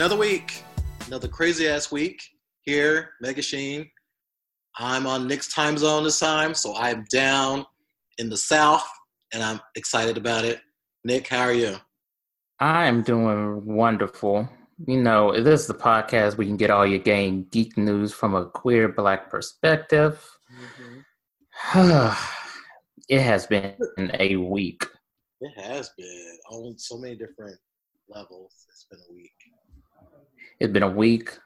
Another week, another crazy ass week here, Mega Sheen. I'm on Nick's time zone this time, so I'm down in the South and I'm excited about it. Nick, how are you? I am doing wonderful. You know, this is the podcast where you can get all your game geek news from a queer black perspective. Mm-hmm. it has been a week. It has been on so many different levels. It's been a week. It's been a week,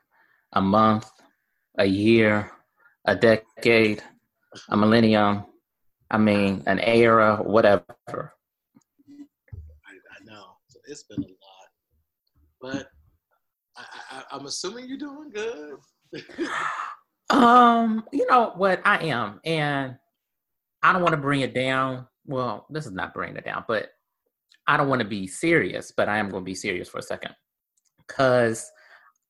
a month, a year, a decade, a millennium. I mean, an era, whatever. I, I know. So it's been a lot. But I, I, I'm assuming you're doing good. um, you know what? I am. And I don't want to bring it down. Well, this is not bringing it down, but I don't want to be serious, but I am going to be serious for a second. Because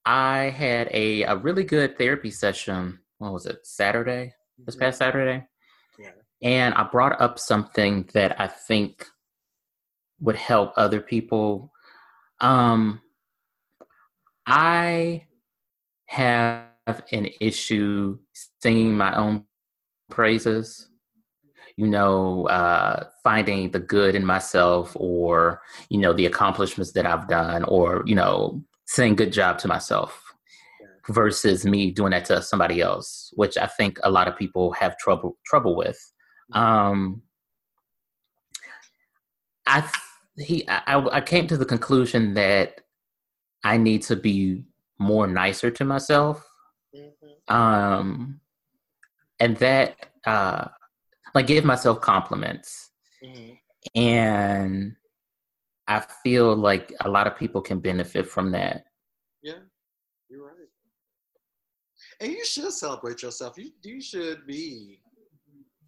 I had a, a really good therapy session. What was it? Saturday? This mm-hmm. past Saturday? Yeah. And I brought up something that I think would help other people. Um, I have an issue singing my own praises you know, uh, finding the good in myself or, you know, the accomplishments that I've done or, you know, saying good job to myself versus me doing that to somebody else, which I think a lot of people have trouble trouble with. Mm-hmm. Um, I he I, I came to the conclusion that I need to be more nicer to myself. Mm-hmm. Um, and that uh, like give myself compliments. Mm-hmm. And I feel like a lot of people can benefit from that. Yeah, you're right. And you should celebrate yourself. You you should be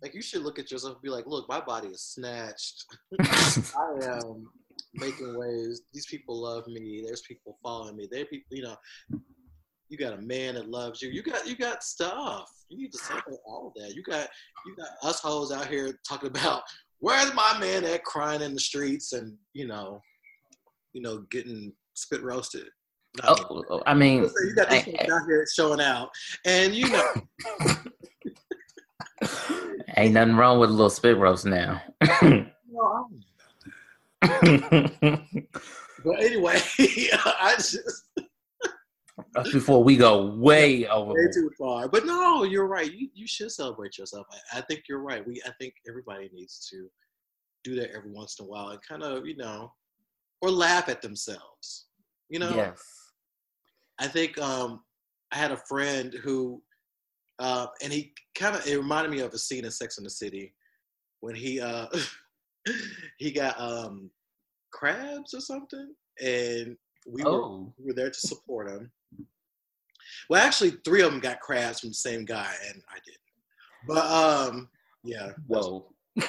like you should look at yourself and be like, look, my body is snatched. I am making waves. These people love me. There's people following me. There people, you know, you got a man that loves you. You got you got stuff. You need to celebrate all of that. You got you got us hoes out here talking about where's my man at crying in the streets and you know, you know, getting spit roasted. Oh, oh, oh I mean, you got these I, out here showing out, and you know. Ain't nothing wrong with a little spit roast now. no, but anyway, I just before we go way over. Way too far. But no, you're right. You you should celebrate yourself. I, I think you're right. We I think everybody needs to do that every once in a while and kind of, you know, or laugh at themselves. You know? Yes. I think um I had a friend who uh, and he kind of it reminded me of a scene in Sex in the City when he uh he got um crabs or something and we, oh. were, we were there to support him well, actually, three of them got crabs from the same guy, and I didn't. But um, yeah. Whoa.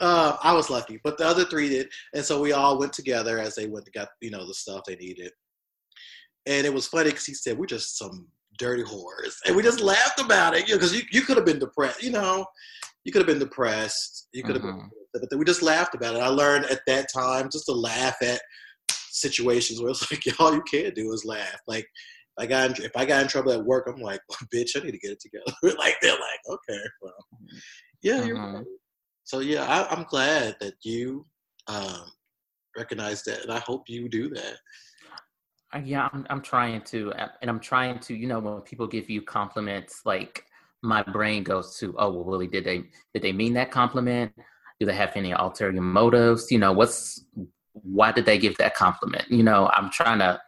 uh, I was lucky, but the other three did, and so we all went together as they went to got you know the stuff they needed. And it was funny because he said we're just some dirty whores, and we just laughed about it, you know, because you, you could have been depressed, you know, you could have been depressed, you could have mm-hmm. been, but we just laughed about it. I learned at that time just to laugh at situations where it's like all you can do is laugh, like I got in, if I got in trouble at work, I'm like, oh, bitch, I need to get it together. like they're like, okay, well, yeah, uh-huh. you're right. So yeah, I, am glad that you um, recognize that, and I hope you do that. Yeah, I'm, I'm trying to, and I'm trying to, you know, when people give you compliments, like my brain goes to, oh, well, really, did they did they mean that compliment? Do they have any ulterior motives? You know, what's why did they give that compliment? You know, I'm trying to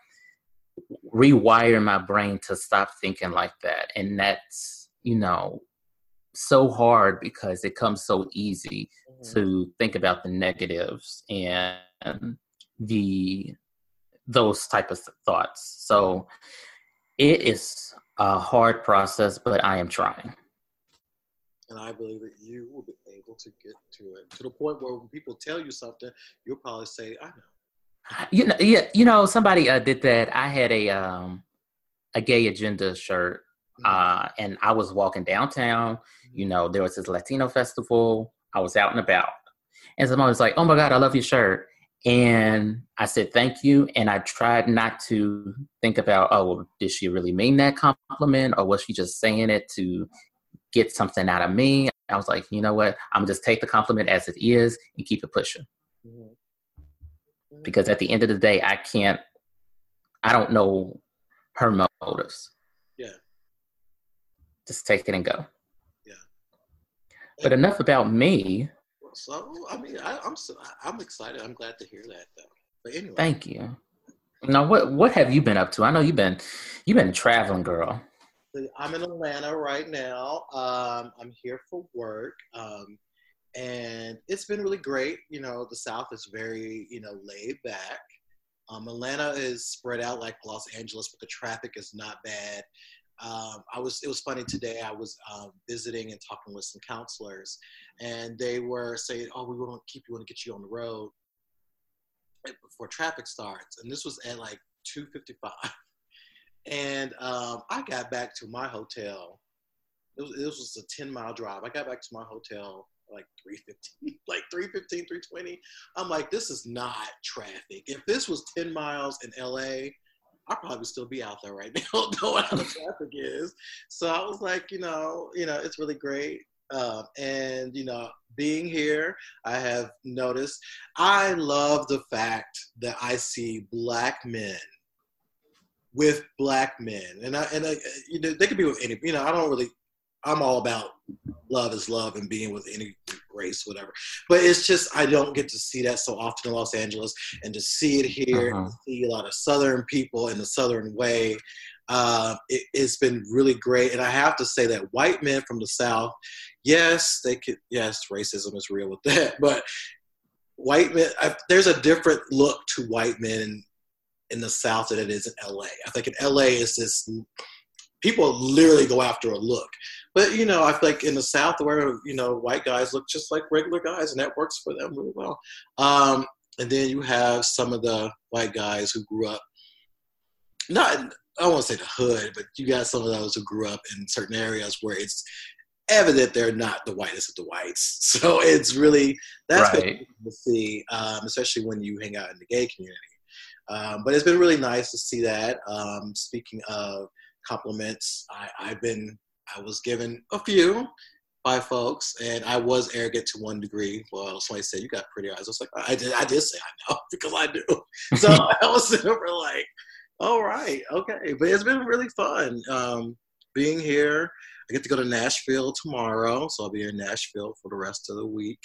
rewire my brain to stop thinking like that. And that's, you know, so hard because it comes so easy mm-hmm. to think about the negatives and the those type of thoughts. So it is a hard process, but I am trying. And I believe that you will be able to get to it to the point where when people tell you something, you'll probably say, I know. You know, yeah, you know, somebody uh, did that. I had a um a gay agenda shirt, mm-hmm. uh, and I was walking downtown. You know, there was this Latino festival. I was out and about, and someone was like, "Oh my god, I love your shirt," And I said, thank you. And I tried not to think about, oh, well, did she really mean that compliment or was she just saying it to get something out of me? I was like, you know what? I'm just take the compliment as it is and keep it pushing. Mm-hmm. Because at the end of the day, I can't, I don't know her motives. Yeah. Just take it and go. Yeah. But enough about me. So I mean, I, am I'm, I'm excited. I'm glad to hear that though. But anyway. Thank you. Now, what what have you been up to? I know you've been you've been traveling, girl. I'm in Atlanta right now. Um, I'm here for work, um, and it's been really great. You know, the South is very you know laid back. Um, Atlanta is spread out like Los Angeles, but the traffic is not bad. Um, I was it was funny today. I was um, visiting and talking with some counselors, and they were saying, "Oh, we want to keep you, want to get you on the road before traffic starts." And this was at like 2:55, and um, I got back to my hotel. It was, was a 10 mile drive. I got back to my hotel like 315, like 315, 320. I'm like, this is not traffic. If this was 10 miles in LA, I'd probably still be out there right now knowing how the traffic is. So I was like, you know, you know, it's really great. Um, and you know, being here, I have noticed. I love the fact that I see black men with black men, and I and I, you know, they could be with any. You know, I don't really. I'm all about love is love and being with any race, whatever. But it's just I don't get to see that so often in Los Angeles, and to see it here, uh-huh. see a lot of Southern people in the Southern way. Uh, it, has been really great, and I have to say that white men from the South, yes, they could. Yes, racism is real with that, but white men, I, there's a different look to white men in, in the South than it is in LA. I think in LA is this people literally go after a look. But you know, I feel like in the South where you know white guys look just like regular guys, and that works for them really well. Um, and then you have some of the white guys who grew up not I don't want to say the hood, but you got some of those who grew up in certain areas where it's evident they're not the whitest of the whites. So it's really that's right. to see, um, especially when you hang out in the gay community. Um, but it's been really nice to see that. Um, speaking of compliments, I, I've been I was given a few by folks, and I was arrogant to one degree. Well, somebody said you got pretty eyes. I was like, I did, I did say I know because I do. So I was super like, all right, okay. But it's been really fun um, being here. I get to go to Nashville tomorrow, so I'll be in Nashville for the rest of the week,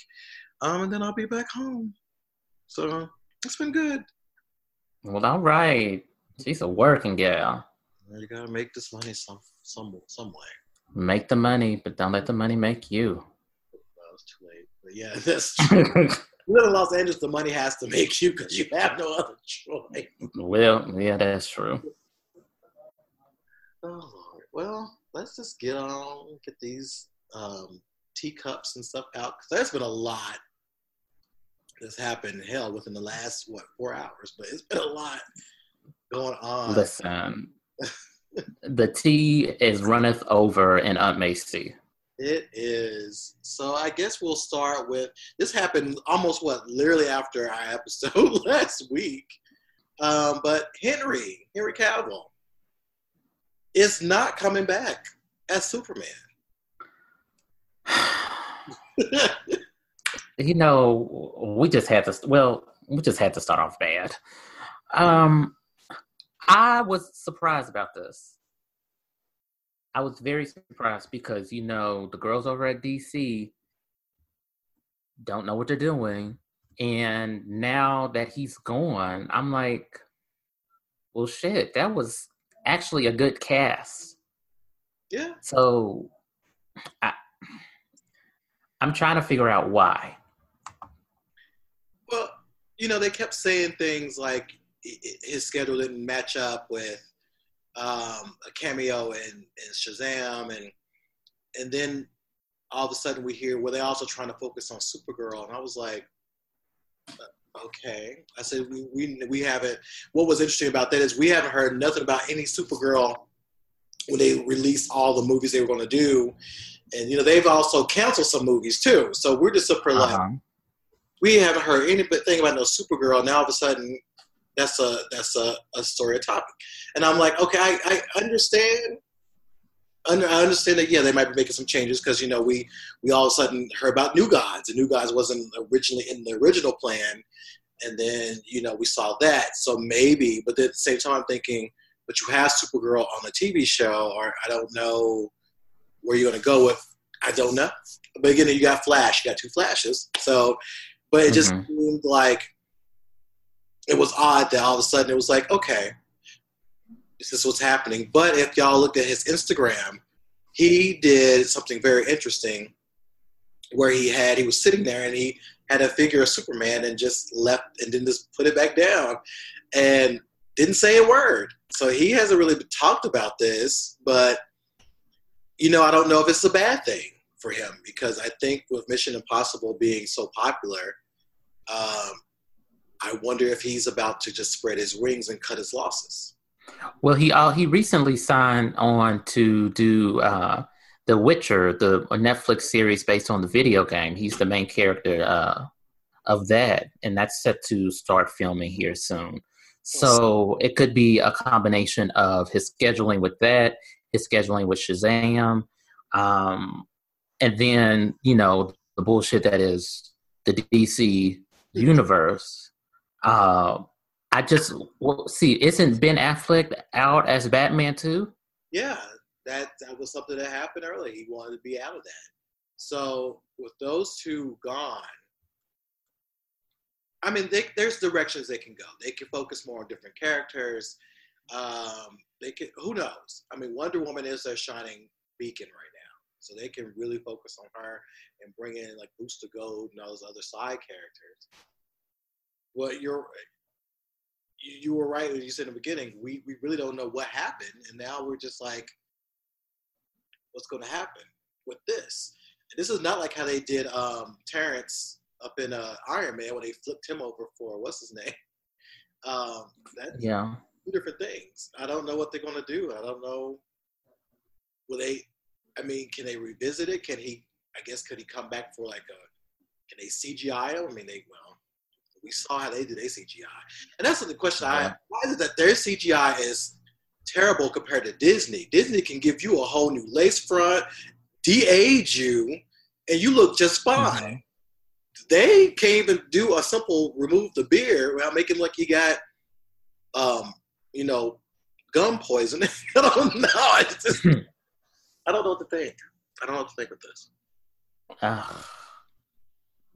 um, and then I'll be back home. So it's been good. Well, all right. She's a working gal. You gotta make this money some some some way. Make the money, but don't let the money make you. Well, it's too late. But yeah, that's true. live in Los Angeles, the money has to make you because you have no other choice. Well, yeah, that's true. Oh Lord. Well, let's just get on, get these um, teacups and stuff out because there's been a lot that's happened. Hell, within the last what four hours, but it's been a lot going on. Listen, the tea is runneth over in Aunt Macy. It is. So I guess we'll start with this happened almost what literally after our episode last week. Um, but Henry, Henry Cavill, is not coming back as Superman. you know, we just had to. Well, we just had to start off bad. Um, I was surprised about this. I was very surprised because you know the girls over at DC don't know what they're doing, and now that he's gone, I'm like, well, shit, that was actually a good cast. Yeah. So, I, I'm trying to figure out why. Well, you know, they kept saying things like his schedule didn't match up with um, a cameo in, in Shazam, and and then all of a sudden we hear well they're also trying to focus on Supergirl, and I was like, uh, okay. I said we we we haven't. What was interesting about that is we haven't heard nothing about any Supergirl when they released all the movies they were going to do, and you know they've also canceled some movies too. So we're just super uh-huh. like we haven't heard anything about no Supergirl. Now all of a sudden, that's a that's a, a story, a topic. And I'm like, okay, I, I understand. Under, I understand that yeah, they might be making some changes because you know we we all of a sudden heard about New Gods, and New Gods wasn't originally in the original plan, and then you know we saw that. So maybe, but at the same time, I'm thinking, but you have Supergirl on the TV show, or I don't know where you're going to go with. I don't know. But again, you got Flash, you got two Flashes, so but it just mm-hmm. seemed like it was odd that all of a sudden it was like, okay, this is what's happening. But if y'all looked at his Instagram, he did something very interesting where he had he was sitting there and he had a figure of Superman and just left and then just put it back down and didn't say a word. So he hasn't really talked about this, but you know, I don't know if it's a bad thing for him because I think with Mission Impossible being so popular, um, I wonder if he's about to just spread his wings and cut his losses. Well, he uh, he recently signed on to do uh, The Witcher, the Netflix series based on the video game. He's the main character uh, of that, and that's set to start filming here soon. So it could be a combination of his scheduling with that, his scheduling with Shazam, um, and then you know the bullshit that is the DC universe. Uh, I just well, see, isn't Ben Affleck out as Batman too? Yeah, that that was something that happened early. He wanted to be out of that. So with those two gone, I mean, they, there's directions they can go. They can focus more on different characters. Um, they can. Who knows? I mean, Wonder Woman is their shining beacon right now, so they can really focus on her and bring in like Booster Gold and all those other side characters. Well, you're you, you were right when you said in the beginning. We we really don't know what happened, and now we're just like, what's going to happen with this? This is not like how they did um, Terrence up in uh, Iron Man when they flipped him over for what's his name. Um, that, yeah, two different things. I don't know what they're going to do. I don't know. Will they? I mean, can they revisit it? Can he? I guess could he come back for like a? Can they CGI him? I mean, they well, we saw how they did their CGI, and that's the question yeah. I have. Why is it that their CGI is terrible compared to Disney? Disney can give you a whole new lace front, de-age you, and you look just fine. Mm-hmm they can't even do a simple remove the beer without making like you got, um, you know, gum poison. I don't know. I, just. I don't know what to think. I don't know what to think with this. Uh,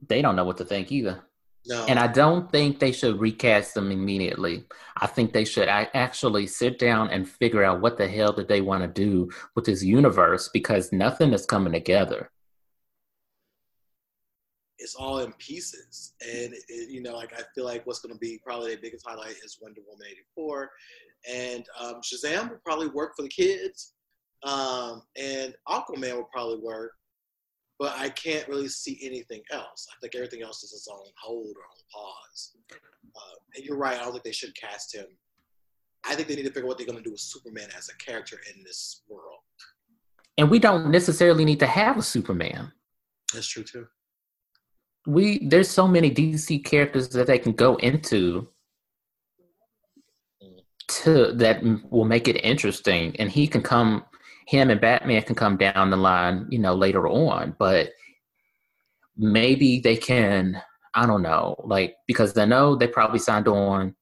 they don't know what to think either. No. And I don't think they should recast them immediately. I think they should actually sit down and figure out what the hell did they want to do with this universe because nothing is coming together it's all in pieces. And it, you know, like I feel like what's going to be probably the biggest highlight is Wonder Woman '84, and um, Shazam will probably work for the kids, um, and Aquaman will probably work. But I can't really see anything else. I think everything else is its own hold or on pause. Uh, and you're right. I don't think they should cast him. I think they need to figure out what they're going to do with Superman as a character in this world. And we don't necessarily need to have a Superman. That's true too we there's so many DC characters that they can go into to that will make it interesting and he can come him and Batman can come down the line, you know, later on, but maybe they can I don't know, like because I know they probably signed on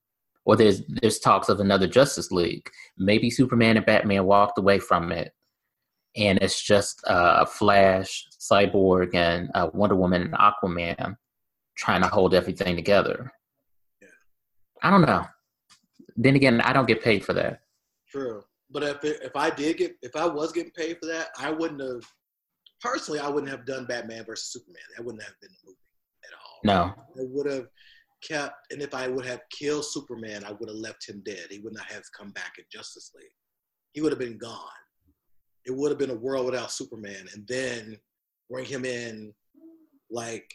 or there's there's talks of another Justice League. Maybe Superman and Batman walked away from it and it's just uh, Flash, Cyborg, and uh, Wonder Woman and Aquaman trying to hold everything together. Yeah. I don't know. Then again, I don't get paid for that. True, but if it, if I did get if I was getting paid for that, I wouldn't have. Personally, I wouldn't have done Batman versus Superman. That wouldn't have been the movie at all. No, I would have kept, and if I would have killed Superman, I would have left him dead. He would not have come back in Justice League. He would have been gone it would have been a world without Superman, and then bring him in, like,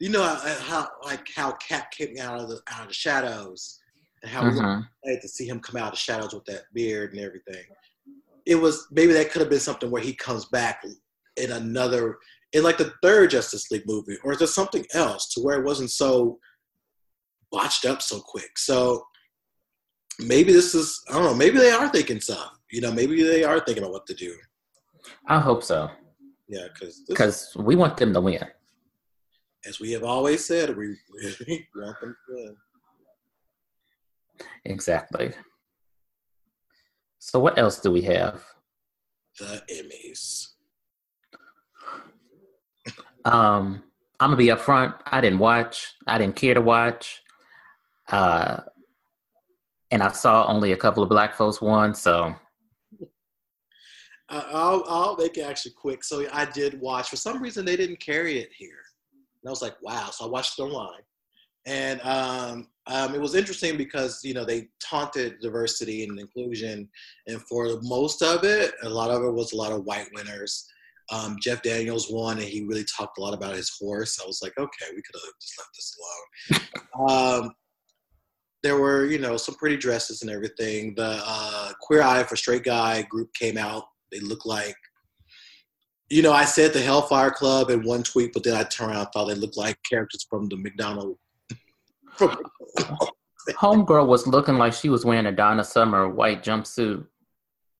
you know how like how Cap came out of the out of the shadows, and how mm-hmm. we to see him come out of the shadows with that beard and everything. It was maybe that could have been something where he comes back in another in like the third Justice League movie, or is there something else to where it wasn't so botched up so quick? So maybe this is I don't know. Maybe they are thinking stuff. You know, maybe they are thinking about what to do. I hope so. Yeah, because because we want them to win. As we have always said, we really want them to win. Exactly. So what else do we have? The Emmys. Um, I'm gonna be upfront. I didn't watch. I didn't care to watch. Uh, and I saw only a couple of black folks won. So I'll I'll make it actually quick. So I did watch. For some reason, they didn't carry it here, and I was like, wow. So I watched it online, and um, um, it was interesting because you know they taunted diversity and inclusion, and for most of it, a lot of it was a lot of white winners. Um, Jeff Daniels won, and he really talked a lot about his horse. I was like, okay, we could have just left this alone. um, there were, you know, some pretty dresses and everything. The uh, Queer Eye for Straight Guy group came out. They looked like, you know, I said the Hellfire Club in one tweet, but then I turned around and thought they looked like characters from the McDonald. Homegirl was looking like she was wearing a Donna Summer white jumpsuit.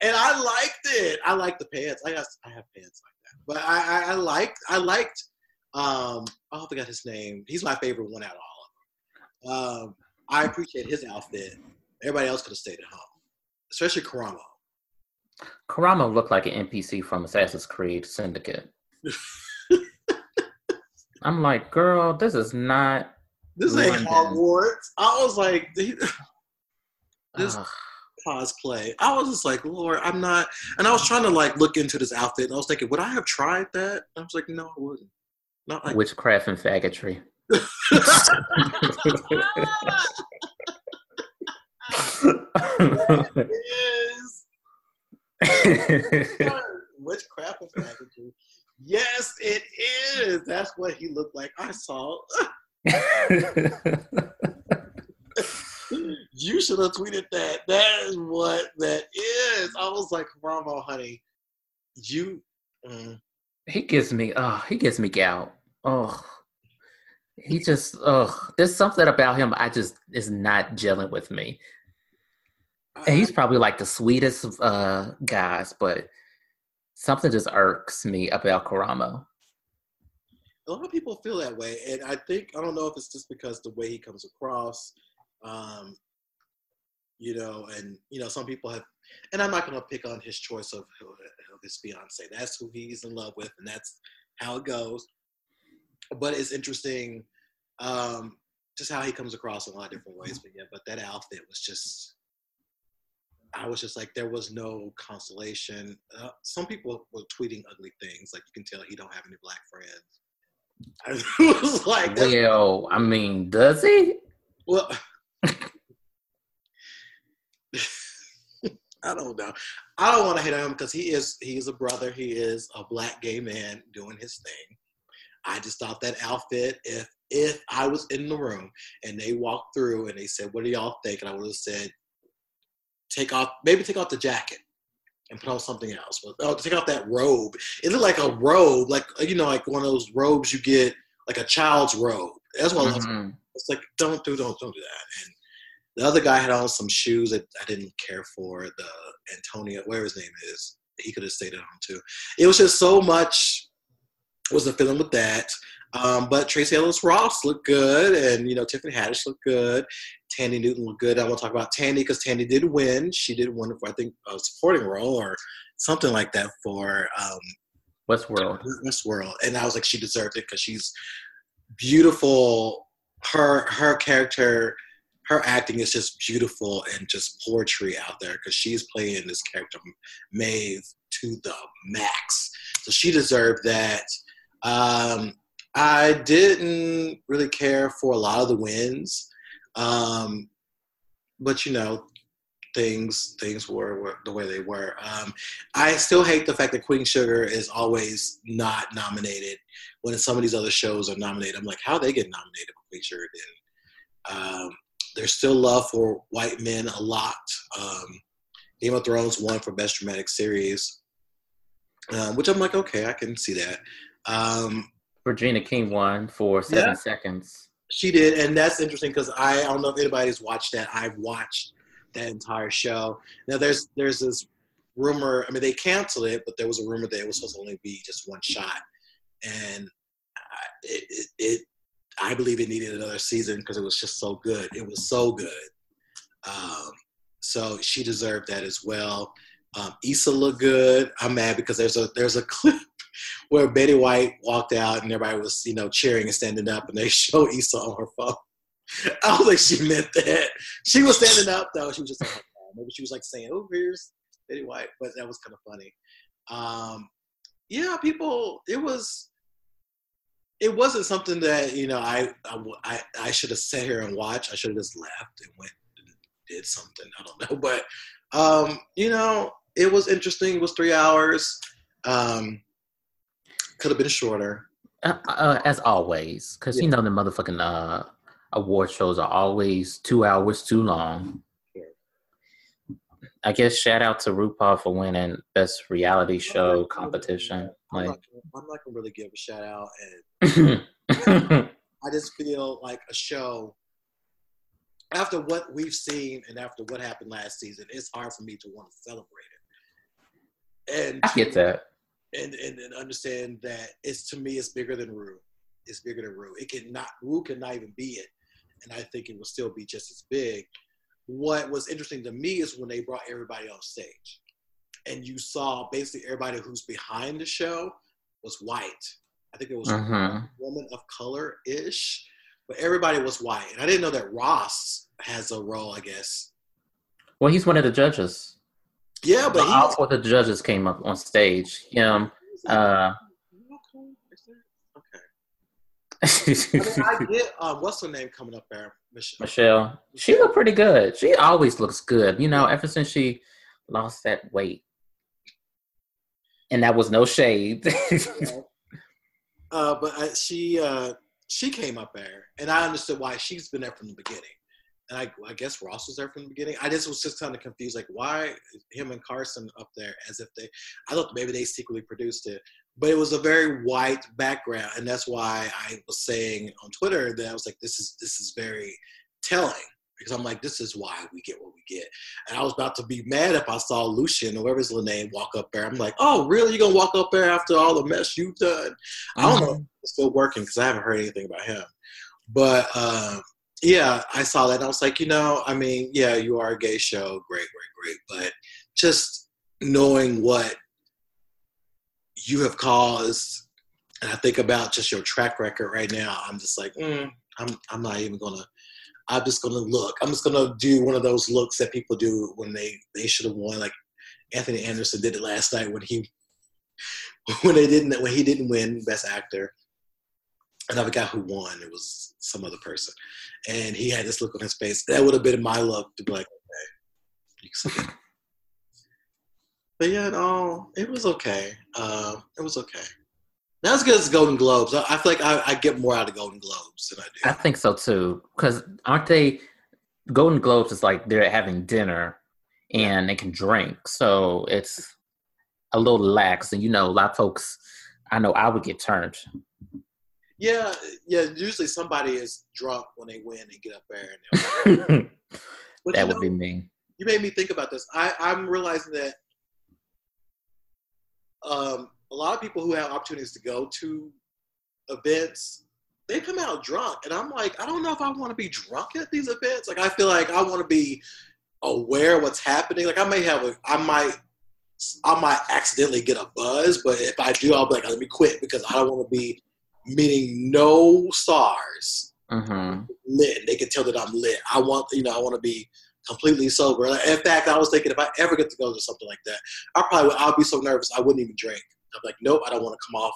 And I liked it. I liked the pants. I got, I have pants like that. But I, I, I liked, I liked, um, oh, I forgot his name. He's my favorite one out of all of them. Um, I appreciate his outfit. Everybody else could have stayed at home, especially Karamo. Karamo looked like an NPC from Assassin's Creed Syndicate. I'm like, girl, this is not. This ain't Hogwarts. I was like, this cosplay. I was just like, Lord, I'm not. And I was trying to like look into this outfit, and I was thinking, would I have tried that? I was like, no, I wouldn't. Not like witchcraft and faggotry. Witchcraft and packaging. Yes, it is. That's what he looked like. I saw. you should have tweeted that. That is what that is. I was like, Bravo, honey. You. Mm. He gives me. Oh, he gives me gout. Oh he just oh, there's something about him i just is not gelling with me and he's probably like the sweetest uh guys but something just irks me about karamo a lot of people feel that way and i think i don't know if it's just because the way he comes across um you know and you know some people have and i'm not going to pick on his choice of, of his fiance that's who he's in love with and that's how it goes but it's interesting um, just how he comes across in a lot of different ways. But yeah, but that outfit was just, I was just like, there was no consolation. Uh, some people were tweeting ugly things, like you can tell he don't have any black friends. I was like, well, I mean, does he? Well. I don't know. I don't want to hit on him because he is he is a brother. He is a black gay man doing his thing. I just thought that outfit, if if I was in the room and they walked through and they said, "What do y'all think?" and I would have said, "Take off, maybe take off the jacket." And put on something else. But oh, take off that robe. It looked like a robe, like you know, like one of those robes you get, like a child's robe. That's what mm-hmm. It's like don't do, don't, don't do that. And the other guy had on some shoes that I didn't care for. The Antonio, where his name is, he could have stayed at home too. It was just so much wasn't feeling with that. Um, but Tracee Ellis Ross looked good, and you know Tiffany Haddish looked good. Thandie Newton looked good. I want to talk about Thandie because Thandie did win. She did win for I think a supporting role or something like that for um, Westworld. Westworld, and I was like, she deserved it because she's beautiful. Her her character, her acting is just beautiful and just poetry out there because she's playing this character Maeve to the max. So she deserved that. Um, I didn't really care for a lot of the wins, um, but you know, things things were, were the way they were. Um, I still hate the fact that Queen Sugar is always not nominated when some of these other shows are nominated. I'm like, how they get nominated for Queen Sugar then? Um, there's still love for white men a lot. Um, Game of Thrones won for Best Dramatic Series, um, which I'm like, okay, I can see that. Um, Regina King won for seven Yeah. seconds. She did, and that's interesting because I, don't know if anybody's watched that. I've watched that entire show. Now there's there's this rumor. I mean, they canceled it, but there was a rumor that it was supposed to only be just one shot, and I, it, it, it I believe it needed another season because it was just so good. It was so good. Um, so she deserved that as well. Um, Issa looked good. I'm mad because there's a there's a clip where Betty White walked out and everybody was you know cheering and standing up, and they show Issa on her phone. I don't think she meant that. She was standing up though. She was just her phone. Maybe she was like saying, "Oh, here's Betty White," but that was kind of funny. Um, yeah, people. It was. It wasn't something that you know I I, I, should have sat here and watched. I should have just left and went and did something. I don't know, but um, you know, it was interesting. It was three hours. Um, could have been shorter. Uh, uh, as always, because you know the motherfucking uh, award shows are always two hours too long. Yeah. I guess shout out to RuPaul for winning best reality show competition. I'm Like, not, I'm not gonna really give a shout out, and I just feel like a show. After what we've seen and after what happened last season, it's hard for me to want to celebrate it. And I get that. And, and and understand that it's to me it's bigger than Ru. It's bigger than Ru. It can not Ru can not even be it, and I think it will still be just as big. What was interesting to me is when they brought everybody on stage, and you saw basically everybody who's behind the show was white. I think it was a woman of color ish, but everybody was white, and I didn't know that Ross has a role. I guess. Well, he's one of the judges. Yeah, but all four of the judges came up on stage. Him, uh, okay. I mean, I get um, what's her name coming up there, Michelle. Michelle, she looked pretty good. She always looks good. You know, ever since she lost that weight, and that was no shade. uh, but I, she uh, she came up there, and I understood why she's been there from the beginning. And I, I guess Ross was there from the beginning. I just was just kind of confused, like why him and Carson up there, as if they. I thought maybe they secretly produced it, but it was a very white background, and that's why I was saying on Twitter that I was like, this is this is very telling because I'm like, this is why we get what we get. And I was about to be mad if I saw Lucian, whoever his little name, walk up there. I'm like, oh, really? You gonna walk up there after all the mess you've done? I don't know if it's still working because I haven't heard anything about him. But uh, yeah, I saw that I was like, you know, I mean, yeah, you are a gay show, great, great, great. But just knowing what you have caused, and I think about just your track record right now, I'm just like, mm, I'm, I'm not even gonna. I'm just gonna look. I'm just gonna do one of those looks that people do when they they should have won. Like Anthony Anderson did it last night when he when they didn't when he didn't win Best Actor. And I forgot who won. It was some other person, and he had this look on his face. That would have been my look to be like, okay, you can it. But yeah, no, it was okay. Uh, it was okay. Not as good as Golden Globes. I, I feel like I, I get more out of Golden Globes than I do. I think so too. Because aren't they? Golden Globes is like they're having dinner and they can drink, so it's a little lax. And you know, a lot of folks. I know I would get turned. Yeah, yeah. Usually somebody is drunk when they win and get up there. And that you would know, be me. you made me think about this. I, I'm realizing that um, a lot of people who have opportunities to go to events, they come out drunk, and I'm like, I don't know if I want to be drunk at these events. Like, I feel like I want to be aware of what's happening. Like, I may have a, I might, I might accidentally get a buzz, but if I do, I'll be like, let me quit because I don't want to be meeting no stars hmm lit. They can tell that I'm lit. I want, you know, I want to be completely sober. In fact, I was thinking if I ever get to go to something like that, I probably would, I'll be so nervous I wouldn't even drink. I'm like, nope, I don't want to come off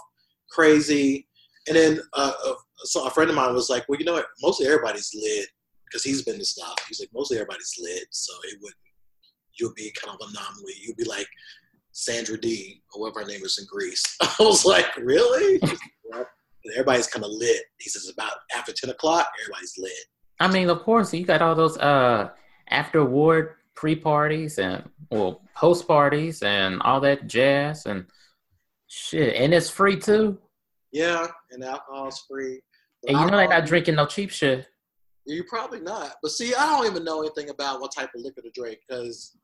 crazy. And then uh, uh, so a friend of mine was like, well, you know what? Mostly everybody's lit because he's been to stuff. He's like, mostly everybody's lit, so it would you'll be kind of anomaly. You'll be like Sandra Dee, whoever her name is in Grease. I was like, really? Everybody's kind of lit. He says about after ten o'clock, everybody's lit. I mean, of course, you got all those uh after award pre parties and well post parties and all that jazz and shit, and it's free too. Yeah, and alcohol's free. But and you know they're not drinking no cheap shit. You probably not. But see, I don't even know anything about what type of liquor to drink because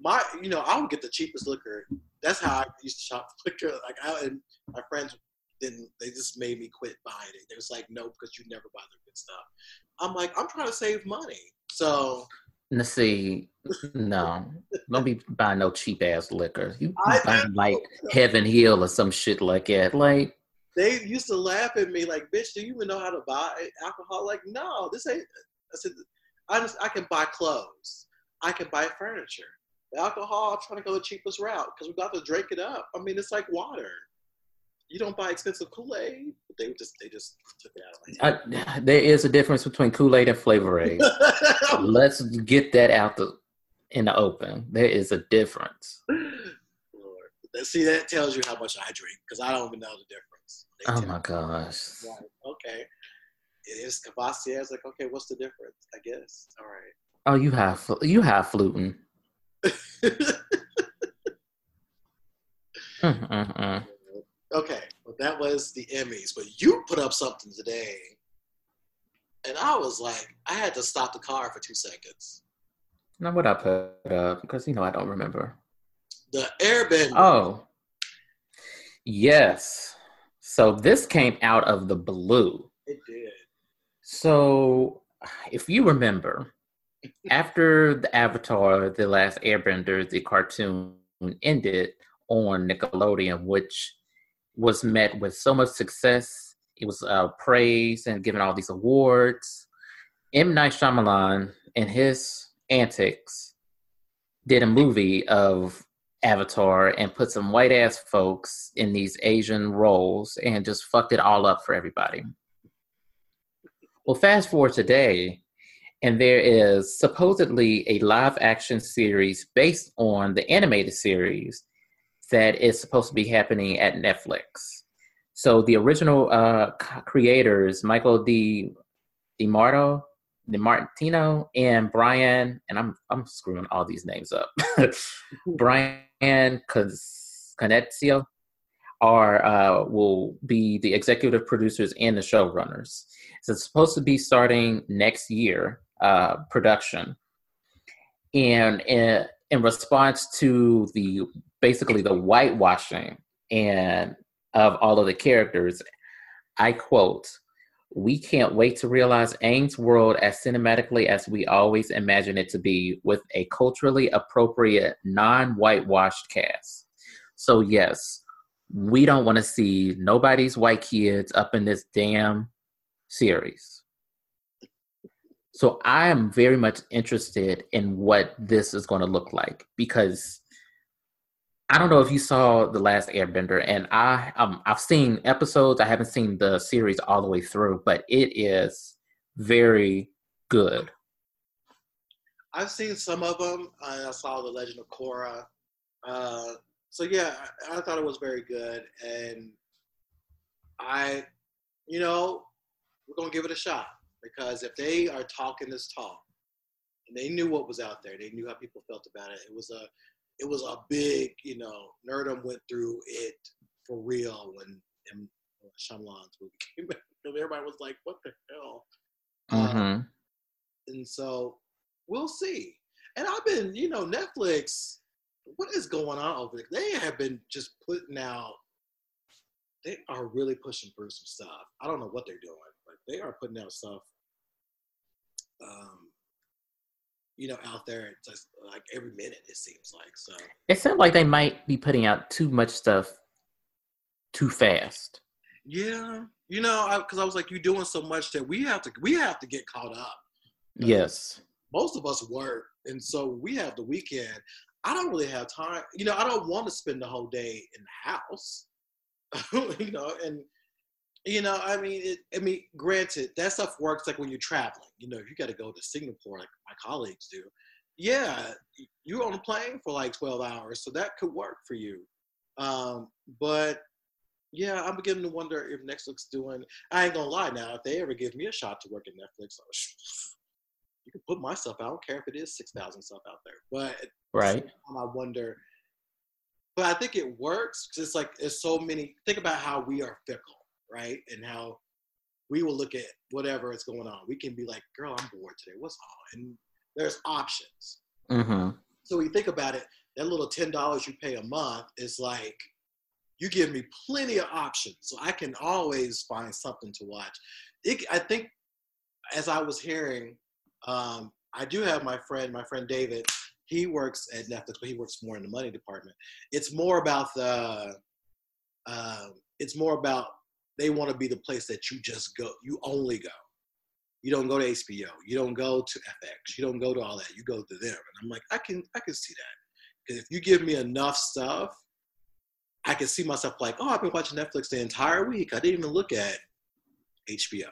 my, you know, I would get the cheapest liquor. That's how I used to shop for liquor. Like I and my friends didn't. They just made me quit buying it. They was like, no, because you never buy the good stuff. I'm like, I'm trying to save money. So. Let's see. No, don't be buying no cheap ass liquor. You buy like Heaven Hill or some shit like that. Like they used to laugh at me like, "Bitch, do you even know how to buy alcohol?" Like, no, this ain't. I said, I just I can buy clothes, I can buy furniture. The alcohol, I'm trying to go the cheapest route because we got to drink it up. I mean, it's like water. You don't buy expensive Kool Aid. They just they just took it out. Of my there is a difference between Kool Aid and Flavor Aid. Let's get that out the in the open. There is a difference. Lord. See, that tells you how much I drink because I don't even know the difference. Oh my gosh. Right. Okay. It's Courvoisier. It's like, okay, what's the difference? I guess. All right. Oh, you have you have fluting. okay, well, that was the Emmys, but you put up something today, and I was like, I had to stop the car for two seconds. Now, what I put up because you know I don't remember. The Airbender. Oh, yes. So this came out of the blue. It did. So if you remember, after the Avatar, The Last Airbender, the cartoon ended on Nickelodeon, which was met with so much success. It was uh, praised and given all these awards. M. Night Shyamalan and his antics did a movie of Avatar and put some white ass folks in these Asian roles and just fucked it all up for everybody. Well, fast forward today, and there is supposedly a live action series based on the animated series that is supposed to be happening at Netflix. So the original uh, creators, Michael D. DiMarto, DiMartino, and Brian, and I'm I'm screwing all these names up. Bryan Konietzko are uh, will be the executive producers and the showrunners. So it's supposed to be starting next year uh, production, and in, in response to the basically the whitewashing and of all of the characters, I quote. We can't wait to realize Aang's world as cinematically as we always imagine it to be, with a culturally appropriate, non whitewashed cast. So, yes, we don't want to see nobody's white kids up in this damn series. So I am very much interested in what this is going to look like because I don't know if you saw the last Airbender, and I um I've seen episodes. I haven't seen the series all the way through, but it is very good. I've seen some of them. I saw the Legend of Korra. Uh, so yeah, I, I thought it was very good, and I, you know, we're gonna give it a shot because if they are talking this talk, and they knew what was out there, they knew how people felt about it. It was a it was a big, you know, Nerdum went through it for real when M. Shyamalan's movie came out. Everybody was like, "What the hell?" Mm-hmm. Um, and so we'll see. And I've been, you know, Netflix. What is going on over there? They have been just putting out. They are really pushing through some stuff. I don't know what they're doing, but they are putting out stuff. Um, you know, out there just like every minute it seems like. So it sounds like they might be putting out too much stuff too fast. Yeah, you know, because I, I, was like, you're doing so much that we have to we have to get caught up. Yes, most of us work, and so we have the weekend. I don't really have time. You know, I don't want to spend the whole day in the house. you know, and you know, I mean, it, I mean, granted, that stuff works like when you're traveling. You know, if you got to go to Singapore, like my colleagues do, yeah, you're on a plane for like 12 hours, so that could work for you. Um, but yeah, I'm beginning to wonder if Netflix doing. I ain't gonna lie now. If they ever give me a shot to work at Netflix, you can put my stuff. I don't care if it is six thousand stuff out there, but right. I wonder. But I think it works because it's like it's so many. Think about how we are fickle right? And how we will look at whatever is going on. We can be like, girl, I'm bored today. What's on? And there's options. Mm-hmm. So when you think about it, that little ten dollars you pay a month is like you give me plenty of options, so I can always find something to watch. It, I think, as I was hearing, um, I do have my friend, my friend David. He works at Netflix, but he works more in the money department. It's more about the. Um, it's more about they want to be the place that you just go. You only go. You don't go to HBO. You don't go to FX. You don't go to all that. You go to them. And I'm like, I can I can see that. Because if you give me enough stuff, I can see myself like, oh, I've been watching Netflix the entire week. I didn't even look at HBO.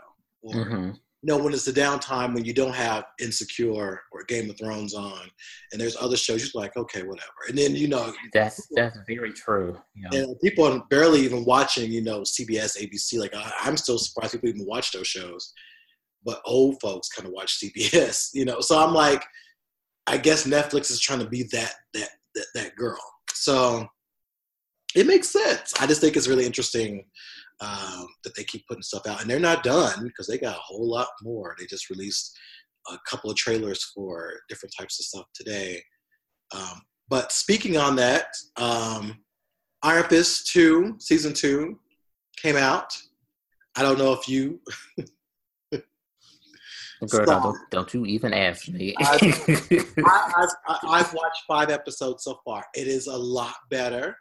Or Mm-hmm. Know, when it's the downtime when you don't have Insecure or Game of Thrones on, and there's other shows, you're like, okay, whatever. And then you know, That's that's very true. You know? and people are barely even watching, you know, CBS, ABC. Like I, I'm still surprised people even watch those shows. But old folks kind of watch CBS, you know. So I'm like, I guess Netflix is trying to be that that that, that girl. So it makes sense. I just think it's really interesting um, that they keep putting stuff out, and they're not done because they got a whole lot more. They just released a couple of trailers for different types of stuff today. Um, but speaking on that, um, Iron Fist 2, season 2, came out. I don't know if you. Girl, Stop. don't, don't you even ask me. I, I've, I- I've watched five episodes so far. It is a lot better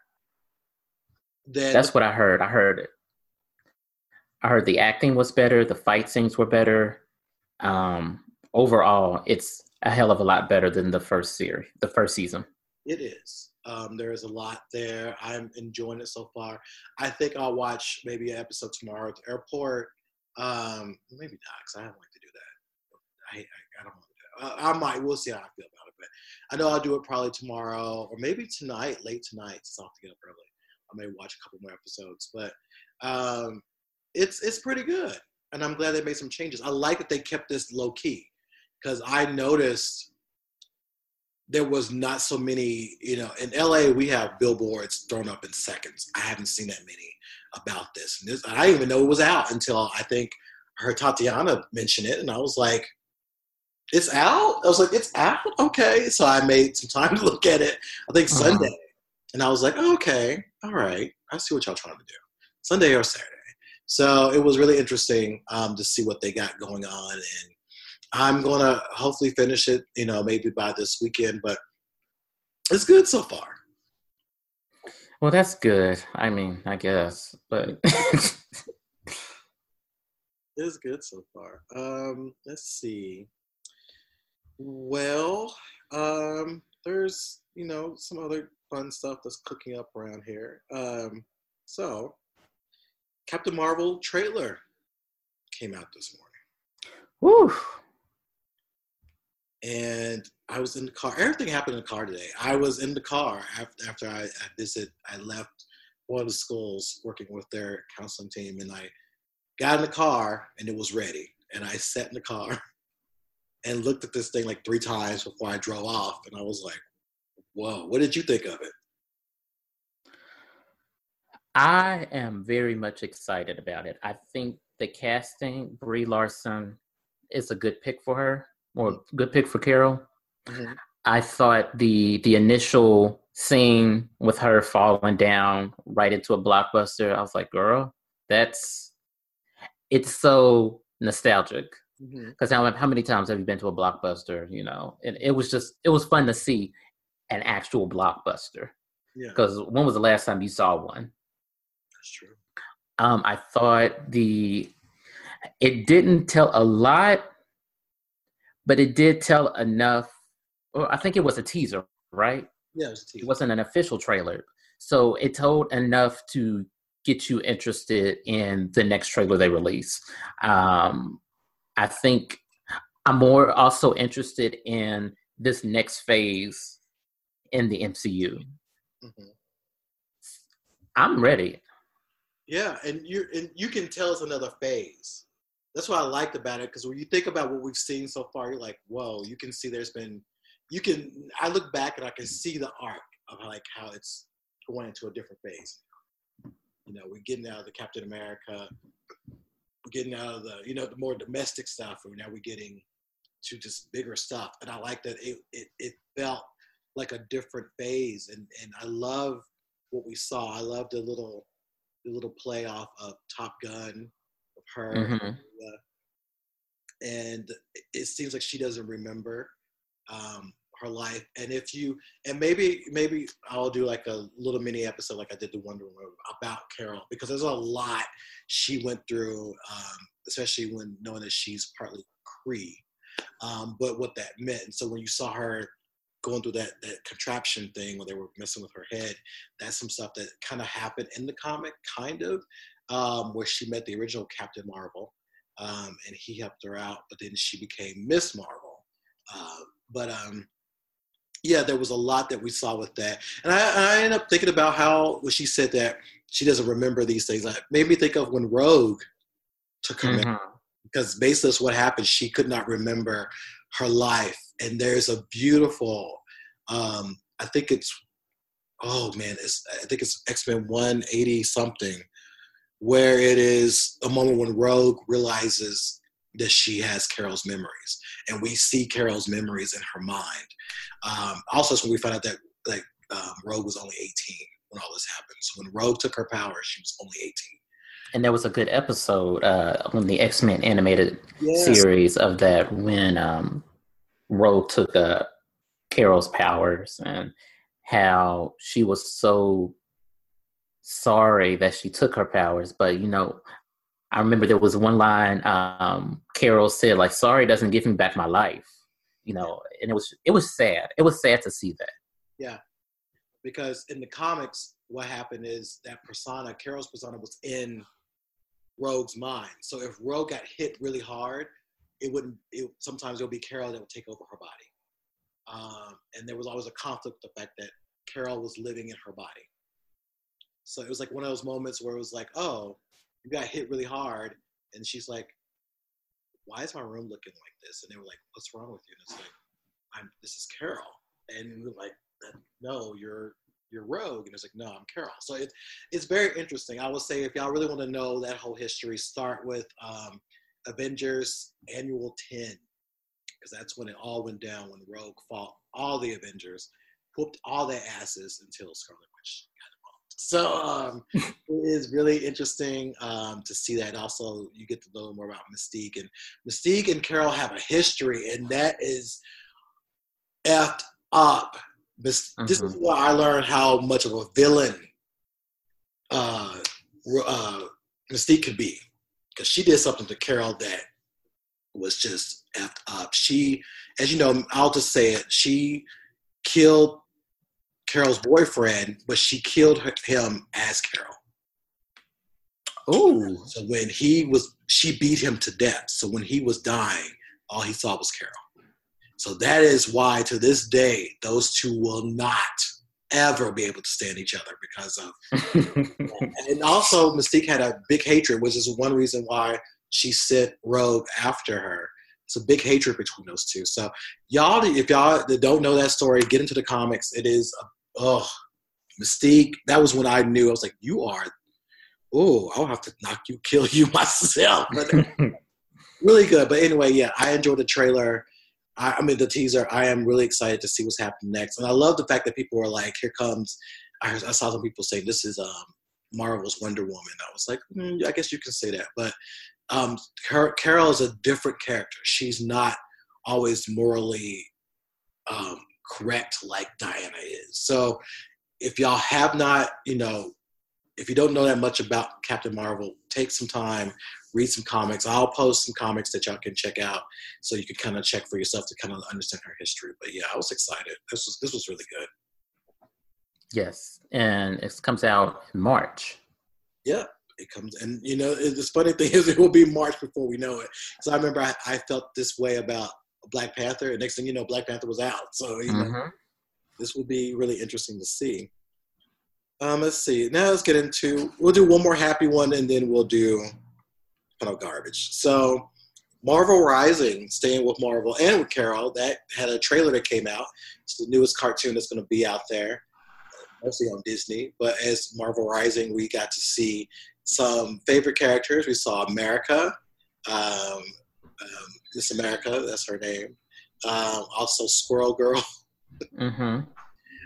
than. That's what I heard. I heard it. I heard the acting was better, the fight scenes were better. Um, overall, it's a hell of a lot better than the first series, the first season. It is. Um, there is a lot there. I'm enjoying it so far. I think I'll watch maybe an episode tomorrow at the airport. Um, maybe not, because I don't like to do that. I, I, I don't want to. I, I might. We'll see how I feel about it. But I know I'll do it probably tomorrow or maybe tonight, late tonight, since I'll have to get up early. I may watch a couple more episodes. But um, it's it's pretty good. And I'm glad they made some changes. I like that they kept this low key because I noticed there was not so many, you know, in LA we have billboards thrown up in seconds. I haven't seen that many about this. And this I didn't even know it was out until I think I heard Tatiana mention it and I was like, it's out? I was like, it's out? Okay. So I made some time to look at it, I think Uh-huh. Sunday. And I was like, okay, all right. I see what y'all trying to do. Sunday or Saturday. So it was really interesting um, to see what they got going on and I'm gonna hopefully finish it, you know, maybe by this weekend, but it's good so far. Well, that's good. I mean, I guess, but It's good so far. Um, let's see. Well, um, there's you know some other fun stuff that's cooking up around here. Um, so, Captain Marvel trailer came out this morning. whew, and I was in the car. Everything happened in the car today. I was in the car after after I, I visit. I left one of the schools working with their counseling team, and I got in the car and it was ready. And I sat in the car and looked at this thing like three times before I drove off, and I was like, "Whoa! What did you think of it?" I am very much excited about it. I think the casting, Brie Larson, is a good pick for her, or good pick for Carol. Mhm. I thought the the initial scene with her falling down right into a blockbuster, I was like, girl, that's it's so nostalgic. Because how, how many times have you been to a blockbuster? You know, and it was just it was fun to see an actual blockbuster. Yeah, Because when was the last time you saw one? That's true. Um, I thought the it didn't tell a lot, but it did tell enough. Well, I think it was a teaser, right? Yeah, it was a It wasn't an official trailer, so it told enough to get you interested in the next trailer they release. Um, I think I'm more also interested in this next phase in the MCU. Mhm. I'm ready. Yeah, and you and you can tell it's another phase. That's what I liked about it because when you think about what we've seen so far, you're like, whoa! You can see there's been, you can. I look back and I can see the arc of like how it's going into a different phase. You know, we're getting out of the Captain America, we're getting out of the you know the more domestic stuff, and now we're getting to just bigger stuff. And I like that it it, it felt like a different phase, and and I love what we saw. I loved the little little play off of Top Gun of her. Mm-hmm. And it seems like she doesn't remember um, her life. And if you and maybe maybe I'll do like a little mini episode like I did the Wonder Woman about Carol because there's a lot she went through, um, especially when knowing that she's partly Kree, Um, but what that meant. And so when you saw her going through that that contraption thing when they were messing with her head, that's some stuff that kind of happened in the comic, kind of, um, where she met the original Captain Marvel, um, and he helped her out. But then she became Miss Marvel. Uh, but um, yeah, there was a lot that we saw with that, and I, I ended up thinking about how when she said that she doesn't remember these things. That made me think of when Rogue took her Mhm. because based on what happened, she could not remember her life. And there's a beautiful, um, I think it's, oh man, it's, I think it's X Men 180 something, where it is a moment when Rogue realizes that she has Carol's memories, and we see Carol's memories in her mind. Um, also, it's when we find out that like um, Rogue was only 18 when all this happened. So when Rogue took her power, she was only 18. And there was a good episode uh, on the X Men animated Yes. series of that when um, Rogue took uh, Carol's powers and how she was so sorry that she took her powers. But you know, I remember there was one line um, Carol said, like, "Sorry doesn't give me back my life," you know, and it was it was sad. It was sad to see that. Yeah, because in the comics, what happened is that persona, Carol's persona, was in Rogue's mind. So if Rogue got hit really hard, it wouldn't. It, sometimes it would be Carol that would take over her body, um, and there was always a conflict the fact that Carol was living in her body. So it was like one of those moments where it was like, oh, you got hit really hard, and she's like, why is my room looking like this? And they were like, what's wrong with you? And it's like, I'm. This is Carol, and we were like no, you're you're Rogue, and it's like, no, I'm Carol. So it's it's very interesting. I would say if y'all really want to know that whole history, start with um, Avengers Annual Ten, because that's when it all went down when Rogue fought all the Avengers, whooped all their asses until Scarlet Witch got involved. So um, it is really interesting um, to see that. Also, you get to know more about Mystique, and Mystique and Carol have a history, and that is effed up. This, this is where I learned how much of a villain uh, uh, Mystique could be, because she did something to Carol that was just effed up. She, as you know, I'll just say it. She killed Carol's boyfriend, but she killed her, him as Carol. Oh, So when he was, she beat him to death. So when he was dying, all he saw was Carol. So that is why to this day, those two will not ever be able to stand each other because of. and also, Mystique had a big hatred, which is one reason why she sent Rogue after her. It's a big hatred between those two. So y'all, if y'all that don't know that story, get into the comics. It is, oh, Mystique. That was when I knew. I was like, you are. Oh, I'll have to knock you, kill you myself. Really good. But anyway, yeah, I enjoyed the trailer. I, I mean, the teaser. I am really excited to see what's happening next, and I love the fact that people were like, "Here comes." I, I saw some people say this is um, Marvel's Wonder Woman. I was like, mm, I guess you can say that, but um, Car- Carol is a different character. She's not always morally um, correct like Diana is. So, if y'all have not, you know, if you don't know that much about Captain Marvel, take some time, read some comics. I'll post some comics that y'all can check out, so you can kind of check for yourself to kind of understand her history. But yeah, I was excited. This was this was really good. yes, and it comes out in March. Yeah, it comes, and you know, it- the funny thing is, it will be March before we know it. So I remember I, I felt this way about Black Panther, and next thing you know, Black Panther was out. So you know, Mhm. this will be really interesting to see. Um, let's see. Now let's get into. We'll do one more happy one, and then we'll do kind of garbage. So, Marvel Rising, staying with Marvel and with Carol, that had a trailer that came out. It's the newest cartoon that's going to be out there. mostly on Disney. But as Marvel Rising, we got to see some favorite characters. We saw America, um, um, Miss America, that's her name. Um, also, Squirrel Girl. Mm-hmm.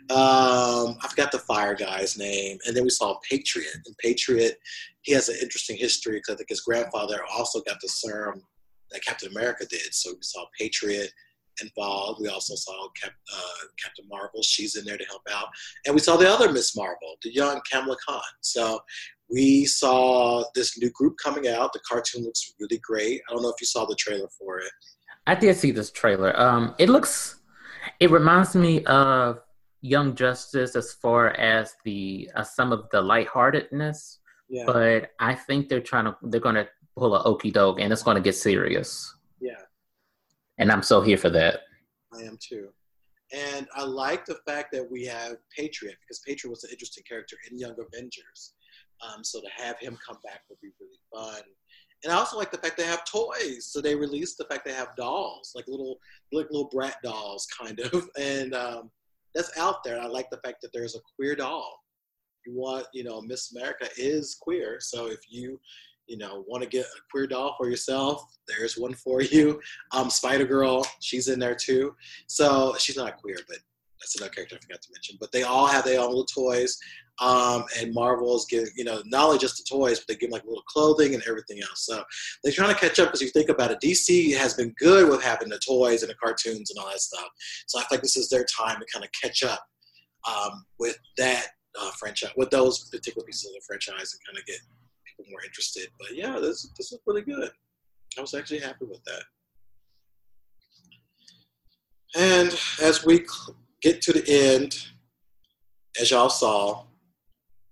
Um, I forgot the fire guy's name. And then we saw Patriot. And Patriot, he has an interesting history because I think his grandfather also got the serum that Captain America did. So we saw Patriot involved. We also saw Cap, uh, Captain Marvel. She's in there to help out. And we saw the other Miss Marvel, the young Kamala Khan. So we saw this new group coming out. The cartoon looks really great. I don't know if you saw the trailer for it. I did see this trailer. Um, it looks, it reminds me of Young Justice as far as the uh, some of the lightheartedness, Yeah. but I think they're trying to they're going to pull a okey doke and it's going to get serious. yeah. And I'm so here for that. I am too. And I like the fact that we have Patriot because Patriot was an interesting character in Young Avengers. Um, so to have him come back would be really fun. And I also like the fact they have toys. So they released the fact they have dolls, like little like little brat dolls, kind of. And um, that's out there. I like the fact that there's a queer doll. You want, you know, Miss America is queer. So if you, you know, want to get a queer doll for yourself, there's one for you. Um, Spider Girl, she's in there too. So she's not queer, but that's another character I forgot to mention. But they all have their own little toys. Um, and Marvel's giving, you know, not only just the toys, but they give them like little clothing and everything else. So they're trying to catch up because you think about it, DC has been good with having the toys and the cartoons and all that stuff. So I feel like this is their time to kind of catch up um, with that uh, franchise, with those particular pieces of the franchise and kind of get people more interested. But yeah, this this is really good. I was actually happy with that. And as we cl- get to the end, as y'all saw,